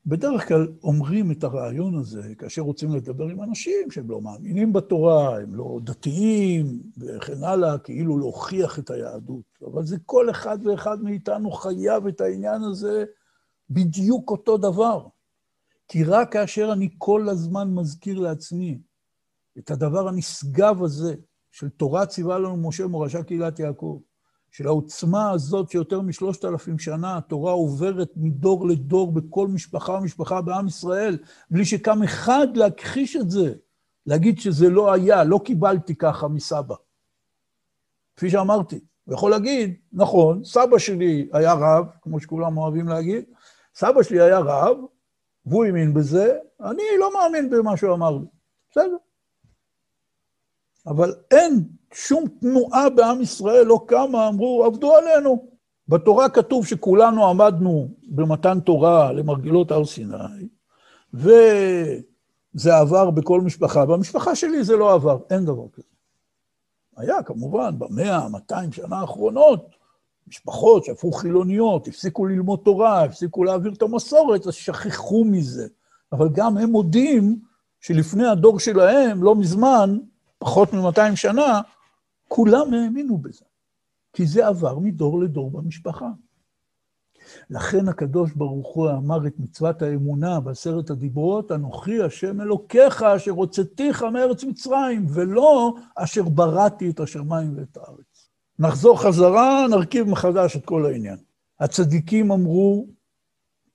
בדרך כלל אומרים את הרעיון הזה כאשר רוצים לדבר עם אנשים שהם לא מאמינים בתורה, הם לא דתיים וכן הלאה, כאילו להוכיח את היהדות. אבל זה כל אחד ואחד מאיתנו חייב את העניין הזה בדיוק אותו דבר. כי רק כאשר אני כל הזמן מזכיר לעצמי את הדבר הנשגב הזה, של תורה ציווה לנו משה מורשה קהילת יעקב, של העוצמה הזאת שיותר משלושת אלפים שנה התורה עוברת מדור לדור בכל משפחה ומשפחה בעם ישראל, בלי שקם אחד להכחיש את זה, להגיד שזה לא היה, לא קיבלתי ככה מסבא. כפי שאמרתי, הוא יכול להגיד, נכון, סבא שלי היה רב, כמו שכולם אוהבים להגיד, סבא שלי היה רב, והוא האמין בזה, אני לא מאמין במה שהוא אמר לי. בסדר. אבל אין שום תנועה בעם ישראל לא קמה, אמרו, עבדו עלינו. בתורה כתוב שכולנו עמדנו במתן תורה למרגלות הר סיני, וזה עבר בכל משפחה. במשפחה שלי זה לא עבר, אין דבר כזה. היה כמובן במאה, 200 שנה האחרונות, משפחות שהפכו חילוניות, הפסיקו ללמוד תורה, הפסיקו להעביר את המסורת, אז שכחו מזה. אבל גם הם מודים שלפני הדור שלהם, לא מזמן, פחות מ-200 שנה, כולם האמינו בזה, כי זה עבר מדור לדור במשפחה. לכן הקדוש ברוך הוא אמר את מצוות האמונה בעשרת הדיברות, אנוכי השם אלוקיך אשר הוצאתיך מארץ מצרים, ולא אשר בראתי את השמיים ואת הארץ. נחזור חזרה, נרכיב מחדש את כל העניין. הצדיקים אמרו,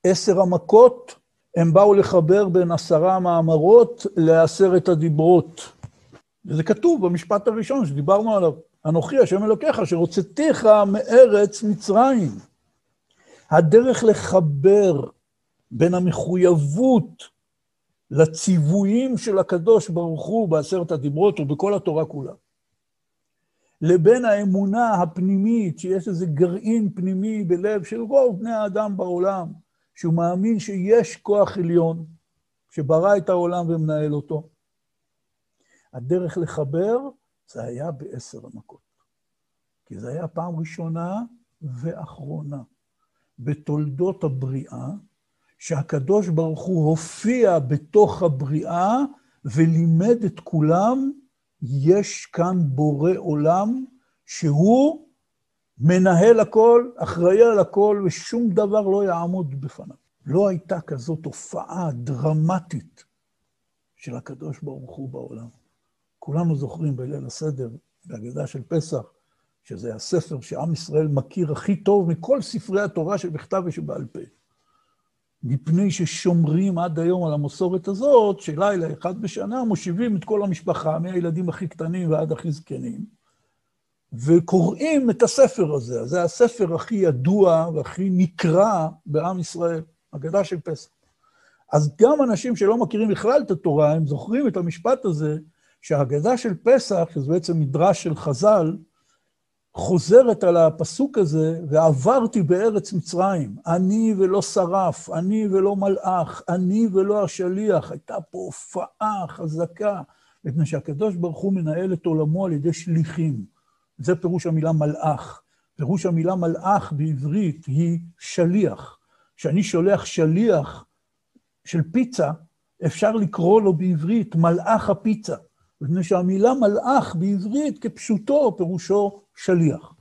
עשר המכות, הם באו לחבר בין עשרה מאמרות לעשרת הדיברות. וזה כתוב במשפט הראשון שדיברנו עליו, אנוכי השם אלוקיך אשר הוצאתיך מארץ מצרים. הדרך לחבר בין המחויבות לציוויים של הקדוש ברוך הוא בעשרת הדיברות ובכל התורה כולה, לבין האמונה הפנימית, שיש איזה גרעין פנימי בלב של רוב בני האדם בעולם, שהוא מאמין שיש כוח עליון שברא את העולם ומנהל אותו. הדרך לחבר זה היה בעשר המכות. כי זה היה פעם ראשונה ואחרונה בתולדות הבריאה, שהקדוש ברוך הוא הופיע בתוך הבריאה ולימד את כולם, יש כאן בורא עולם שהוא מנהל הכל, אחראי על הכל, ושום דבר לא יעמוד בפניו. לא הייתה כזאת הופעה דרמטית של הקדוש ברוך הוא בעולם. כולנו זוכרים בליל הסדר, בהגדה של פסח, שזה הספר שעם ישראל מכיר הכי טוב מכל ספרי התורה שבכתב ושבעל פה. מפני ששומרים עד היום על המסורת הזאת, שלילה אחד בשנה מושיבים את כל המשפחה, מהילדים הכי קטנים ועד הכי זקנים, וקוראים את הספר הזה. זה הספר הכי ידוע והכי נקרא בעם ישראל, הגדה של פסח. אז גם אנשים שלא מכירים בכלל את התורה, הם זוכרים את המשפט הזה, שההגדה של פסח, שזה בעצם מדרש של חז"ל, חוזרת על הפסוק הזה, ועברתי בארץ מצרים, אני ולא שרף, אני ולא מלאך, אני ולא השליח. הייתה פה הופעה חזקה, מפני שהקדוש ברוך הוא מנהל את עולמו על ידי שליחים. זה פירוש המילה מלאך. פירוש המילה מלאך בעברית היא שליח. כשאני שולח שליח של פיצה, אפשר לקרוא לו בעברית מלאך הפיצה. מפני שהמילה מלאך בעברית כפשוטו פירושו שליח.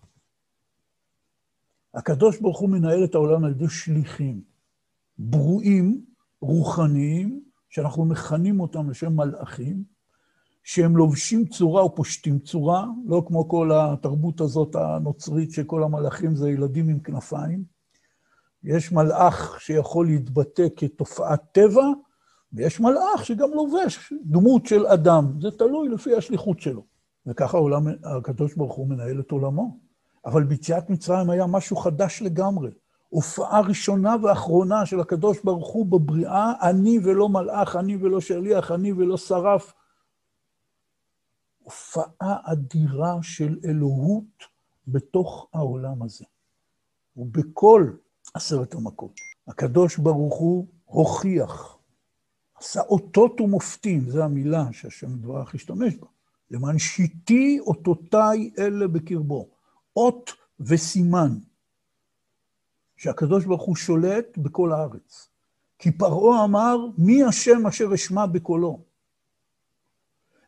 הקדוש ברוך הוא מנהל את העולם על ידי שליחים, ברואים, רוחניים, שאנחנו מכנים אותם לשם מלאכים, שהם לובשים צורה ופושטים צורה, לא כמו כל התרבות הזאת הנוצרית שכל המלאכים זה ילדים עם כנפיים. יש מלאך שיכול להתבטא כתופעת טבע, ויש מלאך שגם לובש דמות של אדם. זה תלוי לפי השליחות שלו. וככה העולם, הקדוש ברוך הוא מנהל את עולמו. אבל ביציאת מצרים היה משהו חדש לגמרי. הופעה ראשונה ואחרונה של הקדוש ברוך הוא בבריאה, אני ולא מלאך, אני ולא שליח, אני ולא שרף. הופעה אדירה של אלוהות בתוך העולם הזה. ובכל עשרת המכות. הקדוש ברוך הוא הוכיח, עשה אותות ומופתים, זו המילה שהשם דברך השתמש בה. למען שיתי אותותיי אלה בקרבו. אות וסימן, שהקדוש ברוך הוא שולט בכל הארץ. כי פרעה אמר, מי השם אשר אשמע בקולו?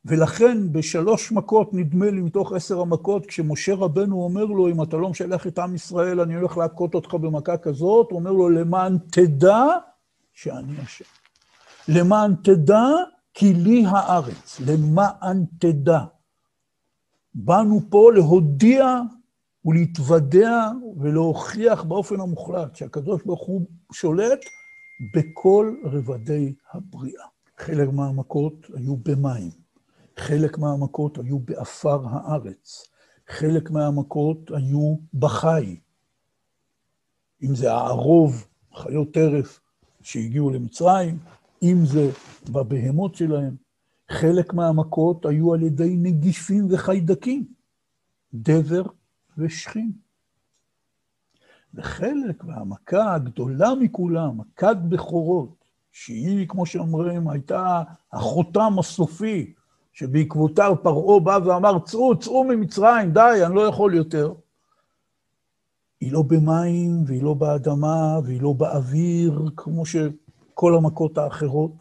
ולכן בשלוש מכות, נדמה לי, מתוך עשר המכות, כשמשה רבנו אומר לו, אם אתה לא משלח את עם ישראל, אני הולך להכות אותך במכה כזאת, הוא אומר לו, למען תדע שאני השם. למען תדע כי לי הארץ, למען תדע. באנו פה להודיע ולהתוודע ולהוכיח באופן המוחלט שהקדוש ברוך הוא שולט בכל רבדי הבריאה. חלק מהמכות היו במים, חלק מהמכות היו בעפר הארץ, חלק מהמכות היו בחי. אם זה הערוב, חיות טרף שהגיעו למצרים, אם זה בבהמות שלהם. חלק מהמכות היו על ידי נגיפים וחיידקים, דבר ושכין. וחלק מהמכה הגדולה מכולם, מכת בכורות, שהיא, כמו שאומרים, הייתה החותם הסופי, שבעקבותיו פרעה בא ואמר, צאו, צאו ממצרים, די, אני לא יכול יותר. היא לא במים, והיא לא באדמה, והיא לא באוויר, כמו ש... כל המכות האחרות,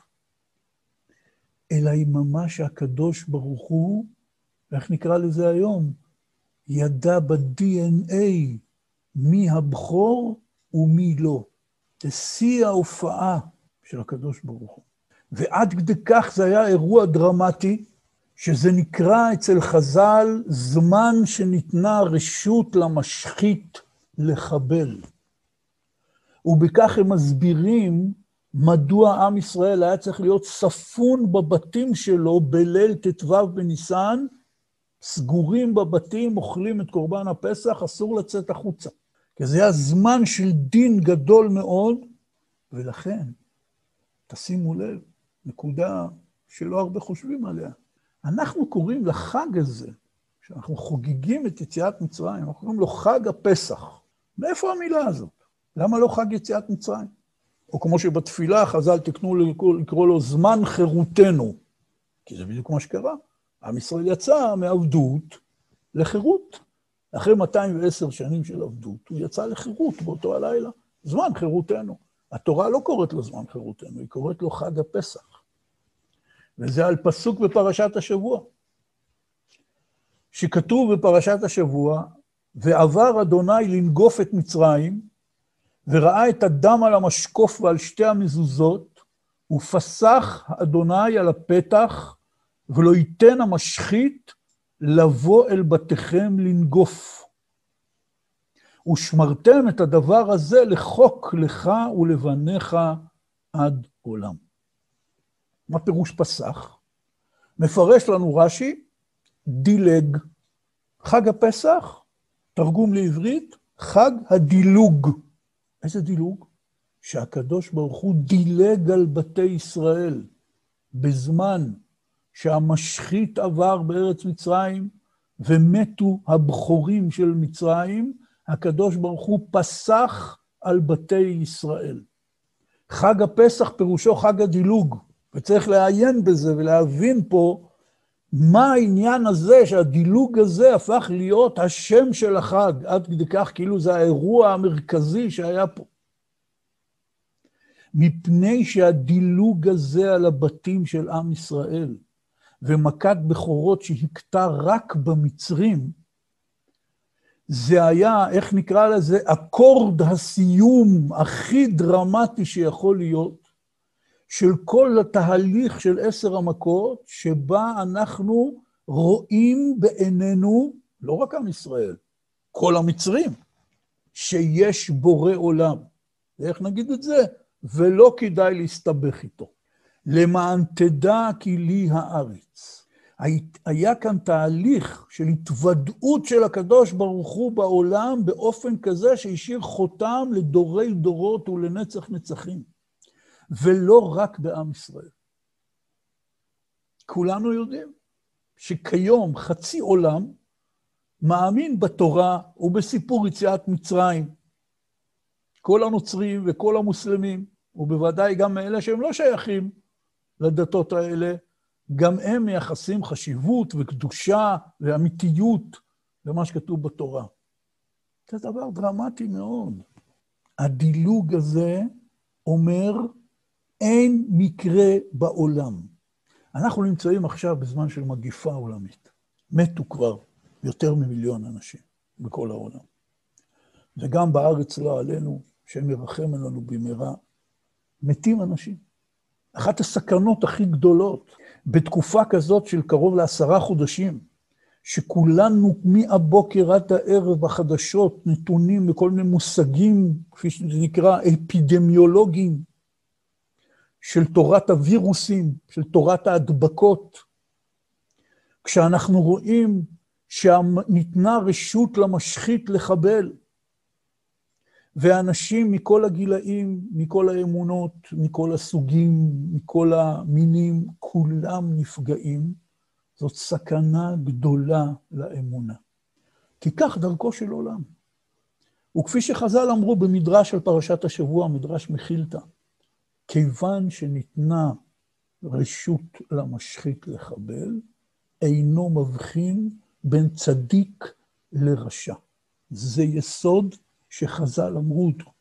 אלא היא ממש הקדוש ברוך הוא, איך נקרא לזה היום? ידע ב-DNA מי הבכור ומי לא. זה שיא ההופעה של הקדוש ברוך הוא. ועד כדי כך זה היה אירוע דרמטי, שזה נקרא אצל חז"ל זמן שניתנה רשות למשחית לחבל. ובכך הם מסבירים מדוע עם ישראל היה צריך להיות ספון בבתים שלו בליל ט"ו בניסן, סגורים בבתים, אוכלים את קורבן הפסח, אסור לצאת החוצה. כי זה היה זמן של דין גדול מאוד, ולכן, תשימו לב, נקודה שלא הרבה חושבים עליה. אנחנו קוראים לחג הזה, שאנחנו חוגגים את יציאת מצרים, אנחנו קוראים לו חג הפסח. מאיפה המילה הזאת? למה לא חג יציאת מצרים? או כמו שבתפילה חז"ל תקנו לקרוא, לקרוא לו זמן חירותנו, כי זה בדיוק מה שקרה. עם ישראל יצא מעבדות לחירות. אחרי 210 שנים של עבדות, הוא יצא לחירות באותו הלילה. זמן חירותנו. התורה לא קוראת לו זמן חירותנו, היא קוראת לו חג הפסח. וזה על פסוק בפרשת השבוע, שכתוב בפרשת השבוע, ועבר אדוני לנגוף את מצרים, וראה את הדם על המשקוף ועל שתי המזוזות, ופסח אדוני על הפתח, ולא ייתן המשחית לבוא אל בתיכם לנגוף. ושמרתם את הדבר הזה לחוק לך ולבניך עד עולם. מה פירוש פסח? מפרש לנו רש"י, דילג. חג הפסח, תרגום לעברית, חג הדילוג. איזה דילוג? שהקדוש ברוך הוא דילג על בתי ישראל בזמן שהמשחית עבר בארץ מצרים, ומתו הבכורים של מצרים, הקדוש ברוך הוא פסח על בתי ישראל. חג הפסח פירושו חג הדילוג, וצריך לעיין בזה ולהבין פה מה העניין הזה, שהדילוג הזה הפך להיות השם של החג, עד כדי כך כאילו זה האירוע המרכזי שהיה פה. מפני שהדילוג הזה על הבתים של עם ישראל, ומכת בכורות שהכתה רק במצרים, זה היה, איך נקרא לזה, אקורד הסיום הכי דרמטי שיכול להיות, של כל התהליך של עשר המכות, שבה אנחנו רואים בעינינו, לא רק עם ישראל, כל המצרים, שיש בורא עולם. ואיך נגיד את זה? ולא כדאי להסתבך איתו. למען תדע כי לי הארץ. היה כאן תהליך של התוודעות של הקדוש ברוך הוא בעולם באופן כזה שהשאיר חותם לדורי דורות ולנצח נצחים, ולא רק בעם ישראל. כולנו יודעים שכיום חצי עולם מאמין בתורה ובסיפור יציאת מצרים. כל הנוצרים וכל המוסלמים, ובוודאי גם אלה שהם לא שייכים לדתות האלה, גם הם מייחסים חשיבות וקדושה ואמיתיות למה שכתוב בתורה. זה דבר דרמטי מאוד. הדילוג הזה אומר, אין מקרה בעולם. אנחנו נמצאים עכשיו בזמן של מגיפה עולמית. מתו כבר יותר ממיליון אנשים בכל העולם. וגם בארץ לא עלינו, השם ירחם עלינו במהרה, מתים אנשים. אחת הסכנות הכי גדולות בתקופה כזאת של קרוב לעשרה חודשים, שכולנו מהבוקר עד הערב בחדשות נתונים בכל מיני מושגים, כפי שזה נקרא, אפידמיולוגיים, של תורת הווירוסים, של תורת ההדבקות, כשאנחנו רואים שניתנה רשות למשחית לחבל, ואנשים מכל הגילאים, מכל האמונות, מכל הסוגים, מכל המינים, כולם נפגעים. זאת סכנה גדולה לאמונה. כי כך דרכו של עולם. וכפי שחז"ל אמרו במדרש של פרשת השבוע, מדרש מחילתא, כיוון שניתנה רשות למשחית לחבל, אינו מבחין בין צדיק לרשע. זה יסוד שחז"ל אמרו אותו.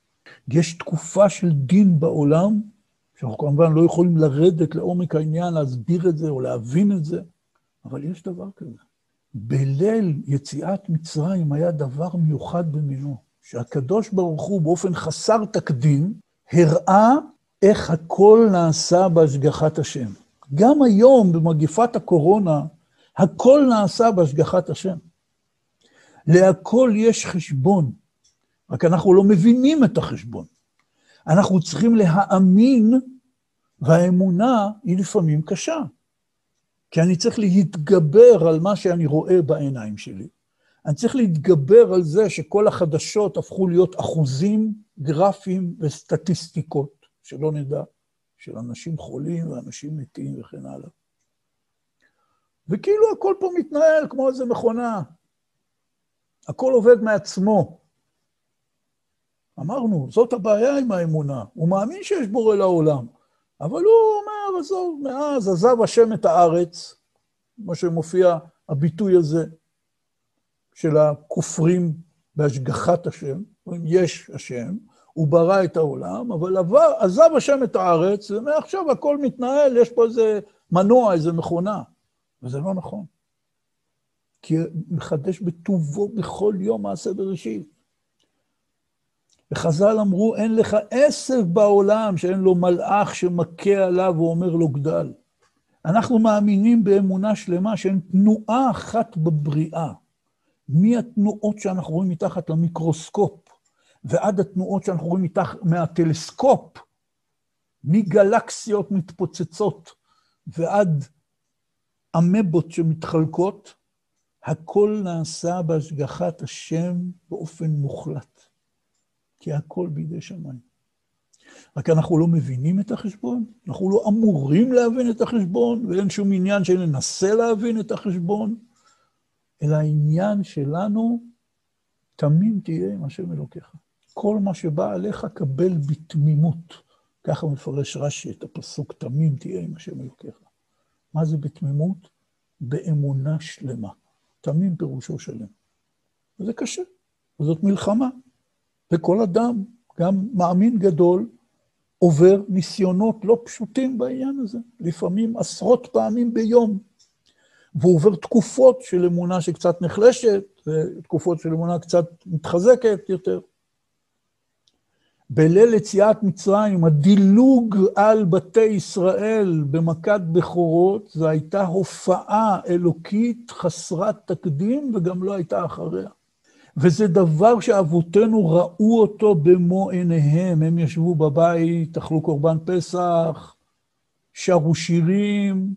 יש תקופה של דין בעולם, שאנחנו כמובן לא יכולים לרדת לעומק העניין, להסביר את זה או להבין את זה, אבל יש דבר כזה. בליל יציאת מצרים היה דבר מיוחד במינו, שהקדוש ברוך הוא באופן חסר תקדים, הראה איך הכל נעשה בהשגחת השם. גם היום, במגפת הקורונה, הכל נעשה בהשגחת השם. להכל יש חשבון. רק אנחנו לא מבינים את החשבון. אנחנו צריכים להאמין, והאמונה היא לפעמים קשה. כי אני צריך להתגבר על מה שאני רואה בעיניים שלי. אני צריך להתגבר על זה שכל החדשות הפכו להיות אחוזים, גרפים וסטטיסטיקות, שלא נדע, של אנשים חולים ואנשים מתים וכן הלאה. וכאילו הכל פה מתנהל כמו איזה מכונה. הכל עובד מעצמו. אמרנו, זאת הבעיה עם האמונה. הוא מאמין שיש בורא לעולם, אבל הוא אומר, עזוב, מאז עזב השם את הארץ, כמו שמופיע הביטוי הזה של הכופרים בהשגחת השם, יש השם, הוא ברא את העולם, אבל עבר, עזב השם את הארץ, ומעכשיו הכל מתנהל, יש פה איזה מנוע, איזה מכונה. וזה לא נכון. כי מחדש בטובו בכל יום מעשה בראשית. וחז"ל אמרו, אין לך עשב בעולם שאין לו מלאך שמכה עליו ואומר לו גדל. אנחנו מאמינים באמונה שלמה שאין תנועה אחת בבריאה. מהתנועות שאנחנו רואים מתחת למיקרוסקופ, ועד התנועות שאנחנו רואים מתחת, מהטלסקופ, מגלקסיות מתפוצצות ועד אמבות שמתחלקות, הכל נעשה בהשגחת השם באופן מוחלט. כי הכל בידי שמיים. רק אנחנו לא מבינים את החשבון, אנחנו לא אמורים להבין את החשבון, ואין שום עניין שננסה להבין את החשבון, אלא העניין שלנו, תמים תהיה עם השם אלוקיך. כל מה שבא עליך, קבל בתמימות. ככה מפרש רש"י את הפסוק, תמים תהיה עם השם אלוקיך. מה זה בתמימות? באמונה שלמה. תמים פירושו שלם. וזה קשה, וזאת מלחמה. וכל אדם, גם מאמין גדול, עובר ניסיונות לא פשוטים בעניין הזה, לפעמים עשרות פעמים ביום. והוא עובר תקופות של אמונה שקצת נחלשת, ותקופות של אמונה קצת מתחזקת יותר. בליל יציאת מצרים, הדילוג על בתי ישראל במכת בכורות, זו הייתה הופעה אלוקית חסרת תקדים וגם לא הייתה אחריה. וזה דבר שאבותינו ראו אותו במו עיניהם. הם ישבו בבית, אכלו קורבן פסח, שרו שירים,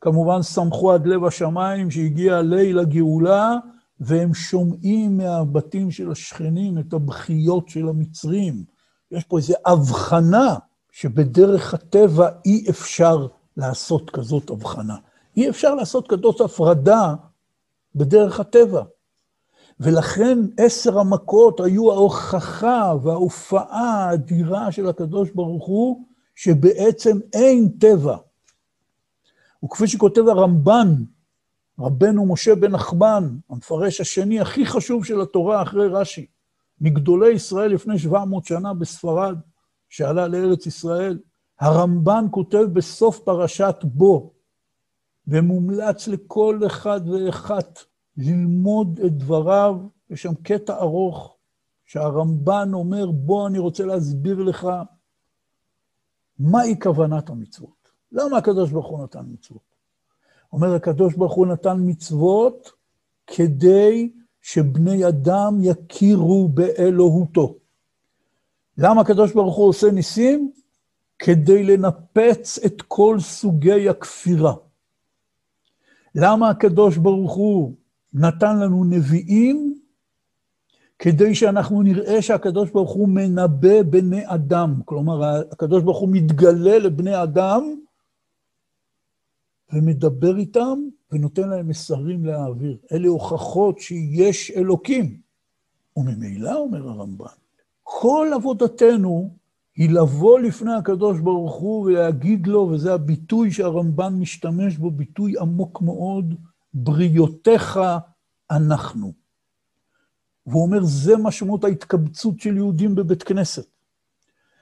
כמובן שמחו עד לב השמיים שהגיע ליל הגאולה, והם שומעים מהבתים של השכנים את הבכיות של המצרים. יש פה איזו הבחנה שבדרך הטבע אי אפשר לעשות כזאת הבחנה. אי אפשר לעשות כזאת הפרדה בדרך הטבע. ולכן עשר המכות היו ההוכחה וההופעה האדירה של הקדוש ברוך הוא, שבעצם אין טבע. וכפי שכותב הרמב"ן, רבנו משה בן נחמן, המפרש השני הכי חשוב של התורה אחרי רש"י, מגדולי ישראל לפני 700 שנה בספרד, שעלה לארץ ישראל, הרמב"ן כותב בסוף פרשת בו, ומומלץ לכל אחד ואחת ללמוד את דבריו, יש שם קטע ארוך שהרמב"ן אומר, בוא אני רוצה להסביר לך מהי כוונת המצוות. למה הקדוש ברוך הוא נתן מצוות? אומר, הקדוש ברוך הוא נתן מצוות כדי שבני אדם יכירו באלוהותו. למה הקדוש ברוך הוא עושה ניסים? כדי לנפץ את כל סוגי הכפירה. למה הקדוש ברוך הוא נתן לנו נביאים? כדי שאנחנו נראה שהקדוש ברוך הוא מנבא בני אדם. כלומר, הקדוש ברוך הוא מתגלה לבני אדם ומדבר איתם ונותן להם מסרים להעביר. אלה הוכחות שיש אלוקים. וממילא, אומר הרמב"ן, כל עבודתנו היא לבוא לפני הקדוש ברוך הוא ולהגיד לו, וזה הביטוי שהרמב"ן משתמש בו, ביטוי עמוק מאוד, בריותיך אנחנו. והוא אומר, זה משמעות ההתקבצות של יהודים בבית כנסת.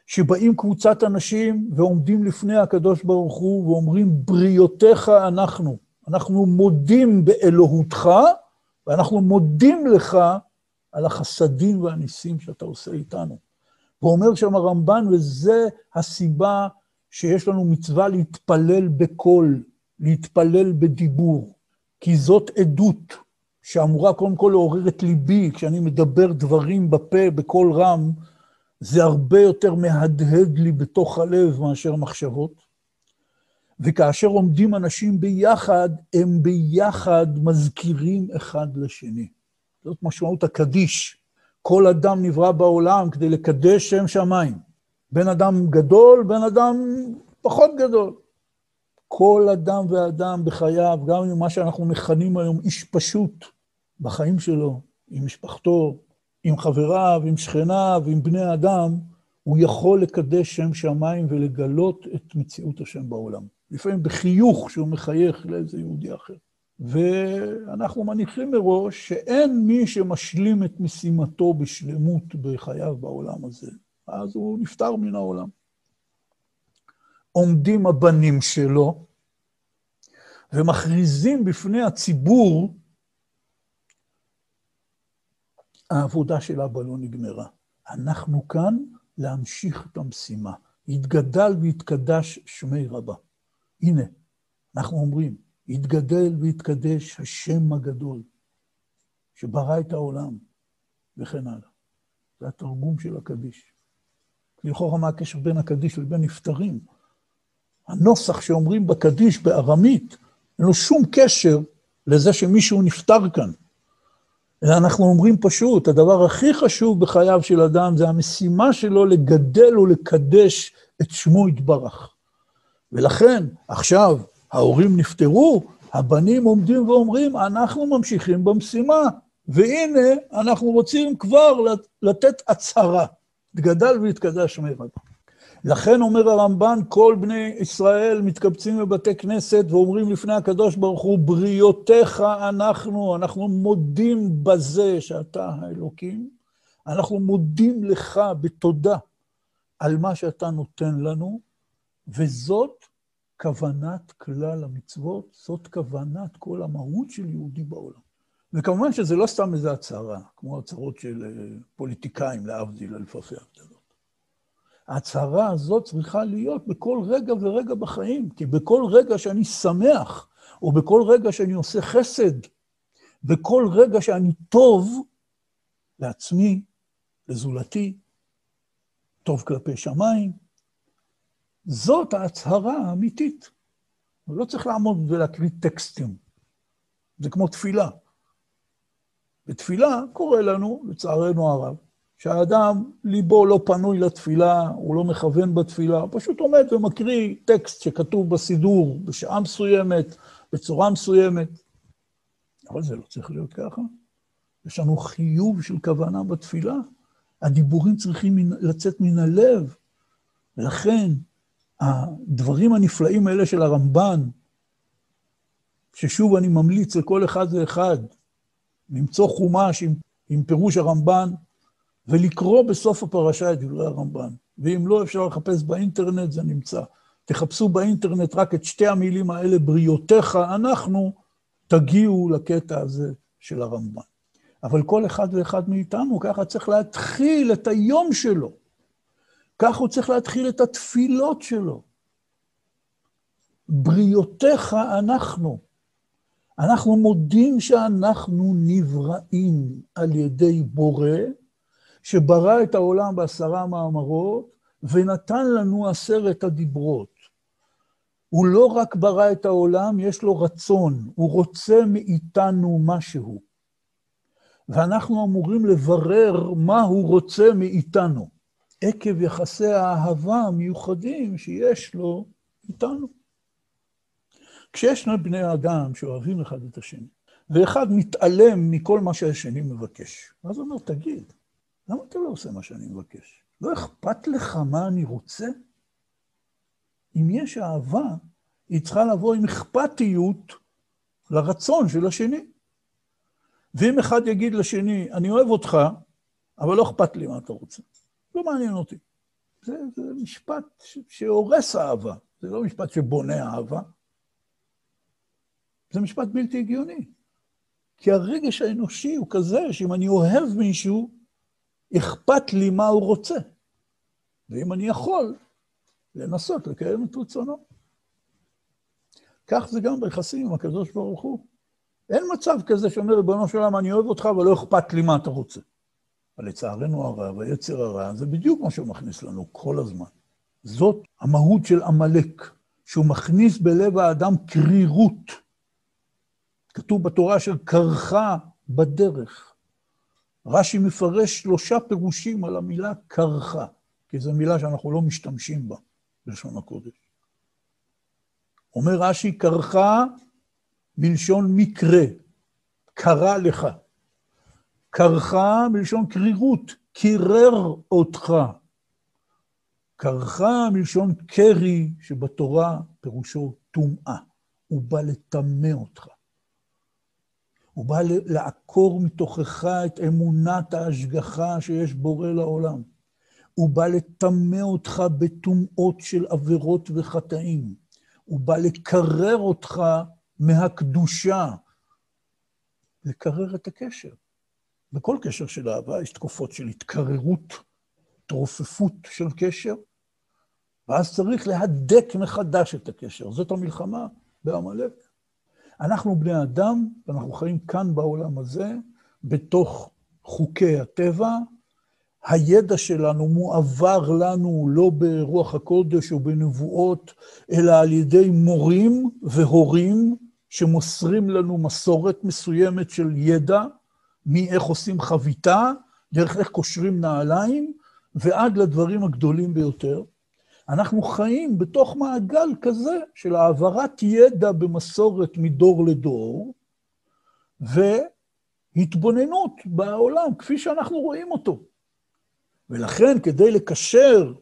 שבאים קבוצת אנשים ועומדים לפני הקדוש ברוך הוא ואומרים, בריותיך אנחנו. אנחנו מודים באלוהותך, ואנחנו מודים לך על החסדים והניסים שאתה עושה איתנו. ואומר שם הרמב"ן, וזה הסיבה שיש לנו מצווה להתפלל בקול, להתפלל בדיבור, כי זאת עדות שאמורה קודם כל לעורר את ליבי, כשאני מדבר דברים בפה בקול רם, זה הרבה יותר מהדהד לי בתוך הלב מאשר מחשבות. וכאשר עומדים אנשים ביחד, הם ביחד מזכירים אחד לשני. זאת משמעות הקדיש. כל אדם נברא בעולם כדי לקדש שם שמיים. בן אדם גדול, בן אדם פחות גדול. כל אדם ואדם בחייו, גם עם מה שאנחנו מכנים היום איש פשוט, בחיים שלו, עם משפחתו, עם חבריו, עם שכניו, עם בני אדם, הוא יכול לקדש שם שמיים ולגלות את מציאות השם בעולם. לפעמים בחיוך שהוא מחייך לאיזה יהודי אחר. ואנחנו מניחים מראש שאין מי שמשלים את משימתו בשלמות בחייו בעולם הזה, אז הוא נפטר מן העולם. עומדים הבנים שלו ומכריזים בפני הציבור, העבודה של אבא לא נגמרה. אנחנו כאן להמשיך את המשימה. יתגדל ויתקדש שמי רבה. הנה, אנחנו אומרים, יתגדל ויתקדש השם הגדול, שברא את העולם, וכן הלאה. זה התרגום של הקדיש. לכאורה מה הקשר בין הקדיש לבין נפטרים? הנוסח שאומרים בקדיש בארמית, אין לו שום קשר לזה שמישהו נפטר כאן. אלא אנחנו אומרים פשוט, הדבר הכי חשוב בחייו של אדם זה המשימה שלו לגדל ולקדש את שמו יתברך. ולכן, עכשיו ההורים נפטרו, הבנים עומדים ואומרים, אנחנו ממשיכים במשימה, והנה, אנחנו רוצים כבר לתת הצהרה. גדל והתקדש שמי רבו. לכן אומר הרמב"ן, כל בני ישראל מתקבצים בבתי כנסת ואומרים לפני הקדוש ברוך הוא, בריותיך אנחנו, אנחנו מודים בזה שאתה האלוקים, אנחנו מודים לך בתודה על מה שאתה נותן לנו, וזאת כוונת כלל המצוות, זאת כוונת כל המהות של יהודי בעולם. וכמובן שזה לא סתם איזו הצהרה, כמו הצהרות של אה, פוליטיקאים, להבדיל אלפי. ההצהרה הזאת צריכה להיות בכל רגע ורגע בחיים, כי בכל רגע שאני שמח, או בכל רגע שאני עושה חסד, בכל רגע שאני טוב לעצמי, לזולתי, טוב כלפי שמיים, זאת ההצהרה האמיתית. לא צריך לעמוד ולהקריא טקסטים. זה כמו תפילה. בתפילה קורה לנו, לצערנו הרב, שהאדם, ליבו לא פנוי לתפילה, הוא לא מכוון בתפילה, הוא פשוט עומד ומקריא טקסט שכתוב בסידור, בשעה מסוימת, בצורה מסוימת. אבל זה לא צריך להיות ככה. יש לנו חיוב של כוונה בתפילה. הדיבורים צריכים לצאת מן הלב. ולכן, הדברים הנפלאים האלה של הרמב"ן, ששוב אני ממליץ לכל אחד ואחד, למצוא חומש עם, עם פירוש הרמב"ן, ולקרוא בסוף הפרשה את דברי הרמב"ן. ואם לא, אפשר לחפש באינטרנט, זה נמצא. תחפשו באינטרנט רק את שתי המילים האלה, בריאותיך, אנחנו, תגיעו לקטע הזה של הרמב"ן. אבל כל אחד ואחד מאיתנו, ככה צריך להתחיל את היום שלו. ככה הוא צריך להתחיל את התפילות שלו. בריאותיך אנחנו. אנחנו מודים שאנחנו נבראים על ידי בורא, שברא את העולם בעשרה מאמרות, ונתן לנו עשרת הדיברות. הוא לא רק ברא את העולם, יש לו רצון, הוא רוצה מאיתנו משהו. ואנחנו אמורים לברר מה הוא רוצה מאיתנו, עקב יחסי האהבה המיוחדים שיש לו איתנו. כשיש שני בני אדם שאוהבים אחד את השני, ואחד מתעלם מכל מה שהשני מבקש, אז הוא אומר, תגיד, למה אתה לא עושה מה שאני מבקש? לא אכפת לך מה אני רוצה? אם יש אהבה, היא צריכה לבוא עם אכפתיות לרצון של השני. ואם אחד יגיד לשני, אני אוהב אותך, אבל לא אכפת לי מה אתה רוצה, לא מעניין אותי. זה, זה משפט שהורס אהבה, זה לא משפט שבונה אהבה, זה משפט בלתי הגיוני. כי הרגש האנושי הוא כזה שאם אני אוהב מישהו, אכפת לי מה הוא רוצה. ואם אני יכול, לנסות לקיים את רצונו. כך זה גם ביחסים עם הקדוש ברוך הוא. אין מצב כזה שאומר, ריבונו של עולם, אני אוהב אותך, אבל לא אכפת לי מה אתה רוצה. אבל לצערנו הרע והיצר הרע, זה בדיוק מה שהוא מכניס לנו כל הזמן. זאת המהות של עמלק, שהוא מכניס בלב האדם קרירות. כתוב בתורה של קרחה בדרך. רש"י מפרש שלושה פירושים על המילה קרחה, כי זו מילה שאנחנו לא משתמשים בה בלשון הקודש. אומר רש"י, קרחה מלשון מקרה, קרה לך. קרחה מלשון קרירות, קירר אותך. קרחה מלשון קרי, שבתורה פירושו טומאה. הוא בא לטמא אותך. הוא בא לעקור מתוכך את אמונת ההשגחה שיש בורא לעולם. הוא בא לטמא אותך בטומאות של עבירות וחטאים. הוא בא לקרר אותך מהקדושה, לקרר את הקשר. בכל קשר של אהבה יש תקופות של התקררות, תרופפות של קשר, ואז צריך להדק מחדש את הקשר. זאת המלחמה בעמלק. אנחנו בני אדם, ואנחנו חיים כאן בעולם הזה, בתוך חוקי הטבע. הידע שלנו מועבר לנו לא ברוח הקודש או בנבואות, אלא על ידי מורים והורים שמוסרים לנו מסורת מסוימת של ידע, מאיך עושים חביתה, דרך איך קושרים נעליים, ועד לדברים הגדולים ביותר. אנחנו חיים בתוך מעגל כזה של העברת ידע במסורת מדור לדור, והתבוננות בעולם כפי שאנחנו רואים אותו. ולכן, כדי לקשר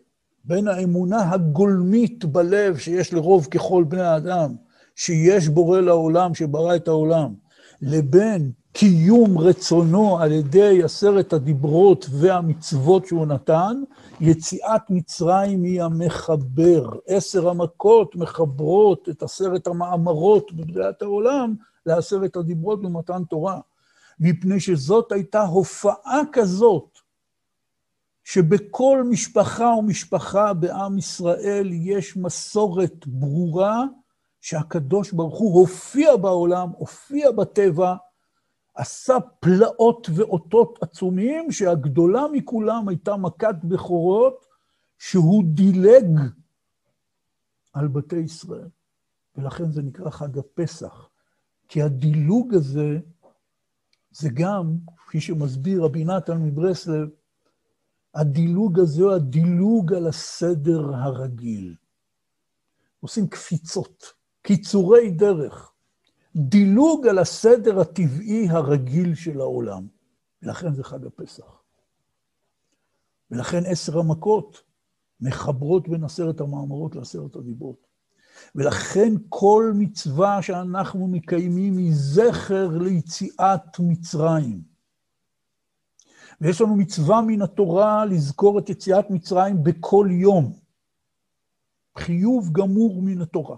בין האמונה הגולמית בלב שיש לרוב ככל בני האדם, שיש בורא לעולם, שברא את העולם, לבין קיום רצונו על ידי עשרת הדיברות והמצוות שהוא נתן, יציאת מצרים היא המחבר. עשר המכות מחברות את עשרת המאמרות בבריאת העולם לעשרת הדיברות במתן תורה. מפני שזאת הייתה הופעה כזאת, שבכל משפחה ומשפחה בעם ישראל יש מסורת ברורה שהקדוש ברוך הוא הופיע בעולם, הופיע בטבע, עשה פלאות ואותות עצומים, שהגדולה מכולם הייתה מכת בכורות, שהוא דילג על בתי ישראל. ולכן זה נקרא חג הפסח. כי הדילוג הזה, זה גם, כפי שמסביר רבי נתן מברסלב, הדילוג הזה הוא הדילוג על הסדר הרגיל. עושים קפיצות, קיצורי דרך. דילוג על הסדר הטבעי הרגיל של העולם. ולכן זה חג הפסח. ולכן עשר המכות מחברות בין עשרת המאמרות לעשרת הדיברות. ולכן כל מצווה שאנחנו מקיימים היא זכר ליציאת מצרים. ויש לנו מצווה מן התורה לזכור את יציאת מצרים בכל יום. חיוב גמור מן התורה.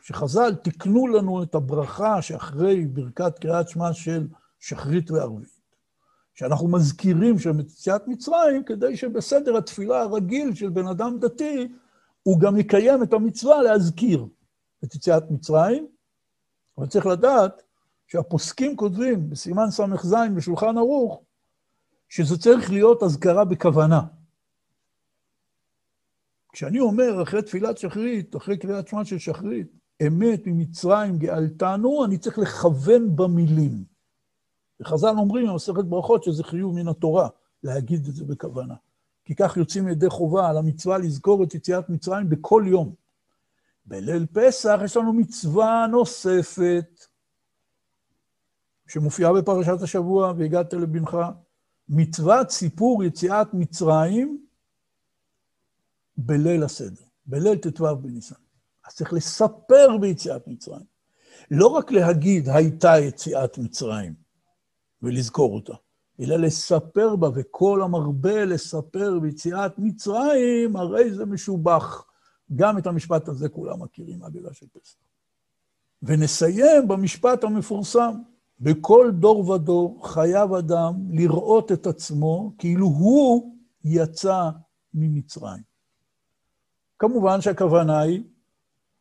שחז"ל תיקנו לנו את הברכה שאחרי ברכת קריאת שמע של שחרית וערבית, שאנחנו מזכירים שם את יציאת מצרים, כדי שבסדר התפילה הרגיל של בן אדם דתי, הוא גם יקיים את המצווה להזכיר את יציאת מצרים, אבל צריך לדעת שהפוסקים כותבים בסימן ס"ז בשולחן ערוך, שזה צריך להיות אזכרה בכוונה. כשאני אומר אחרי תפילת שחרית, אחרי קריאת שמע של שחרית, אמת ממצרים גאלתנו, אני צריך לכוון במילים. וחז"ל אומרים במסכת ברכות שזה חיוב מן התורה, להגיד את זה בכוונה. כי כך יוצאים ידי חובה על המצווה לזכור את יציאת מצרים בכל יום. בליל פסח יש לנו מצווה נוספת, שמופיעה בפרשת השבוע, והגעת לבנך, מצוות סיפור יציאת מצרים בליל הסדר, בליל ט"ו בניסן. אז צריך לספר ביציאת מצרים. לא רק להגיד, הייתה יציאת מצרים, ולזכור אותה, אלא לספר בה, וכל המרבה לספר ביציאת מצרים, הרי זה משובח. גם את המשפט הזה כולם מכירים, אגדה של פסח. ונסיים במשפט המפורסם, בכל דור ודור חייב אדם לראות את עצמו כאילו הוא יצא ממצרים. כמובן שהכוונה היא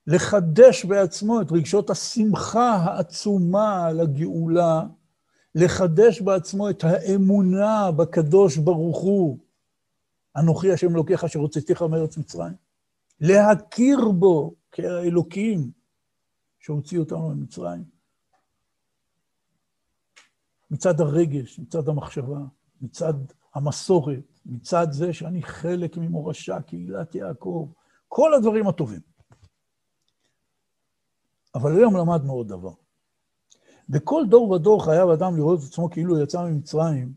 לחדש בעצמו את רגשות השמחה העצומה על הגאולה, לחדש בעצמו את האמונה בקדוש ברוך הוא, אנוכי השם אלוקיך אשר הוצאתיך מארץ מצרים, להכיר בו כאלוקים שהוציא אותנו ממצרים. מצד הרגש, מצד המחשבה, מצד המסורת, מצד זה שאני חלק ממורשה, קהילת יעקב, כל הדברים הטובים. אבל היום למדנו עוד דבר. בכל דור ודור חייב אדם לראות את עצמו כאילו יצא ממצרים.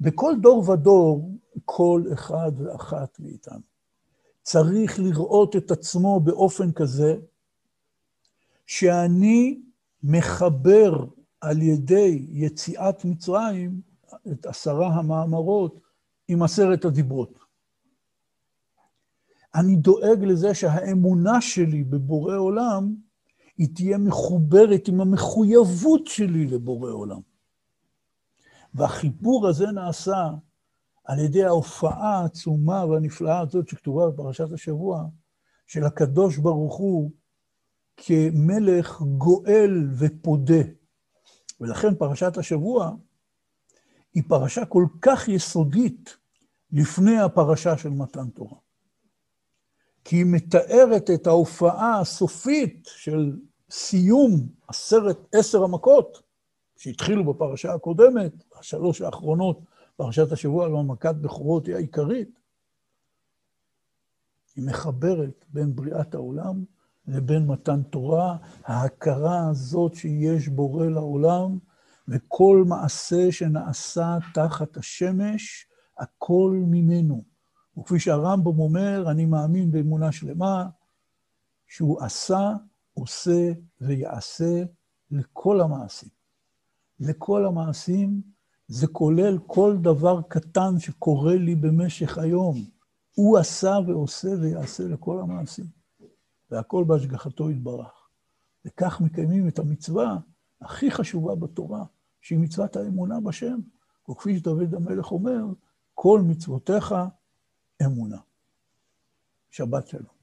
בכל דור ודור, כל אחד ואחת מאיתנו צריך לראות את עצמו באופן כזה, שאני מחבר על ידי יציאת מצרים את עשרה המאמרות עם עשרת הדיברות. אני דואג לזה שהאמונה שלי בבורא עולם היא תהיה מחוברת עם המחויבות שלי לבורא עולם. והחיבור הזה נעשה על ידי ההופעה העצומה והנפלאה הזאת שכתובה בפרשת השבוע, של הקדוש ברוך הוא כמלך גואל ופודה. ולכן פרשת השבוע היא פרשה כל כך יסודית לפני הפרשה של מתן תורה. כי היא מתארת את ההופעה הסופית של סיום עשרת, עשר המכות, שהתחילו בפרשה הקודמת, השלוש האחרונות, פרשת השבוע, גם מכת בכורות היא העיקרית. היא מחברת בין בריאת העולם לבין מתן תורה, ההכרה הזאת שיש בורא לעולם, וכל מעשה שנעשה תחת השמש, הכל ממנו. וכפי שהרמב"ם אומר, אני מאמין באמונה שלמה, שהוא עשה, עושה ויעשה לכל המעשים. לכל המעשים, זה כולל כל דבר קטן שקורה לי במשך היום. הוא עשה ועושה ויעשה לכל המעשים. והכל בהשגחתו יתברך. וכך מקיימים את המצווה הכי חשובה בתורה, שהיא מצוות האמונה בשם. וכפי שדוד המלך אומר, כל מצוותיך אמונה. שבת שלום.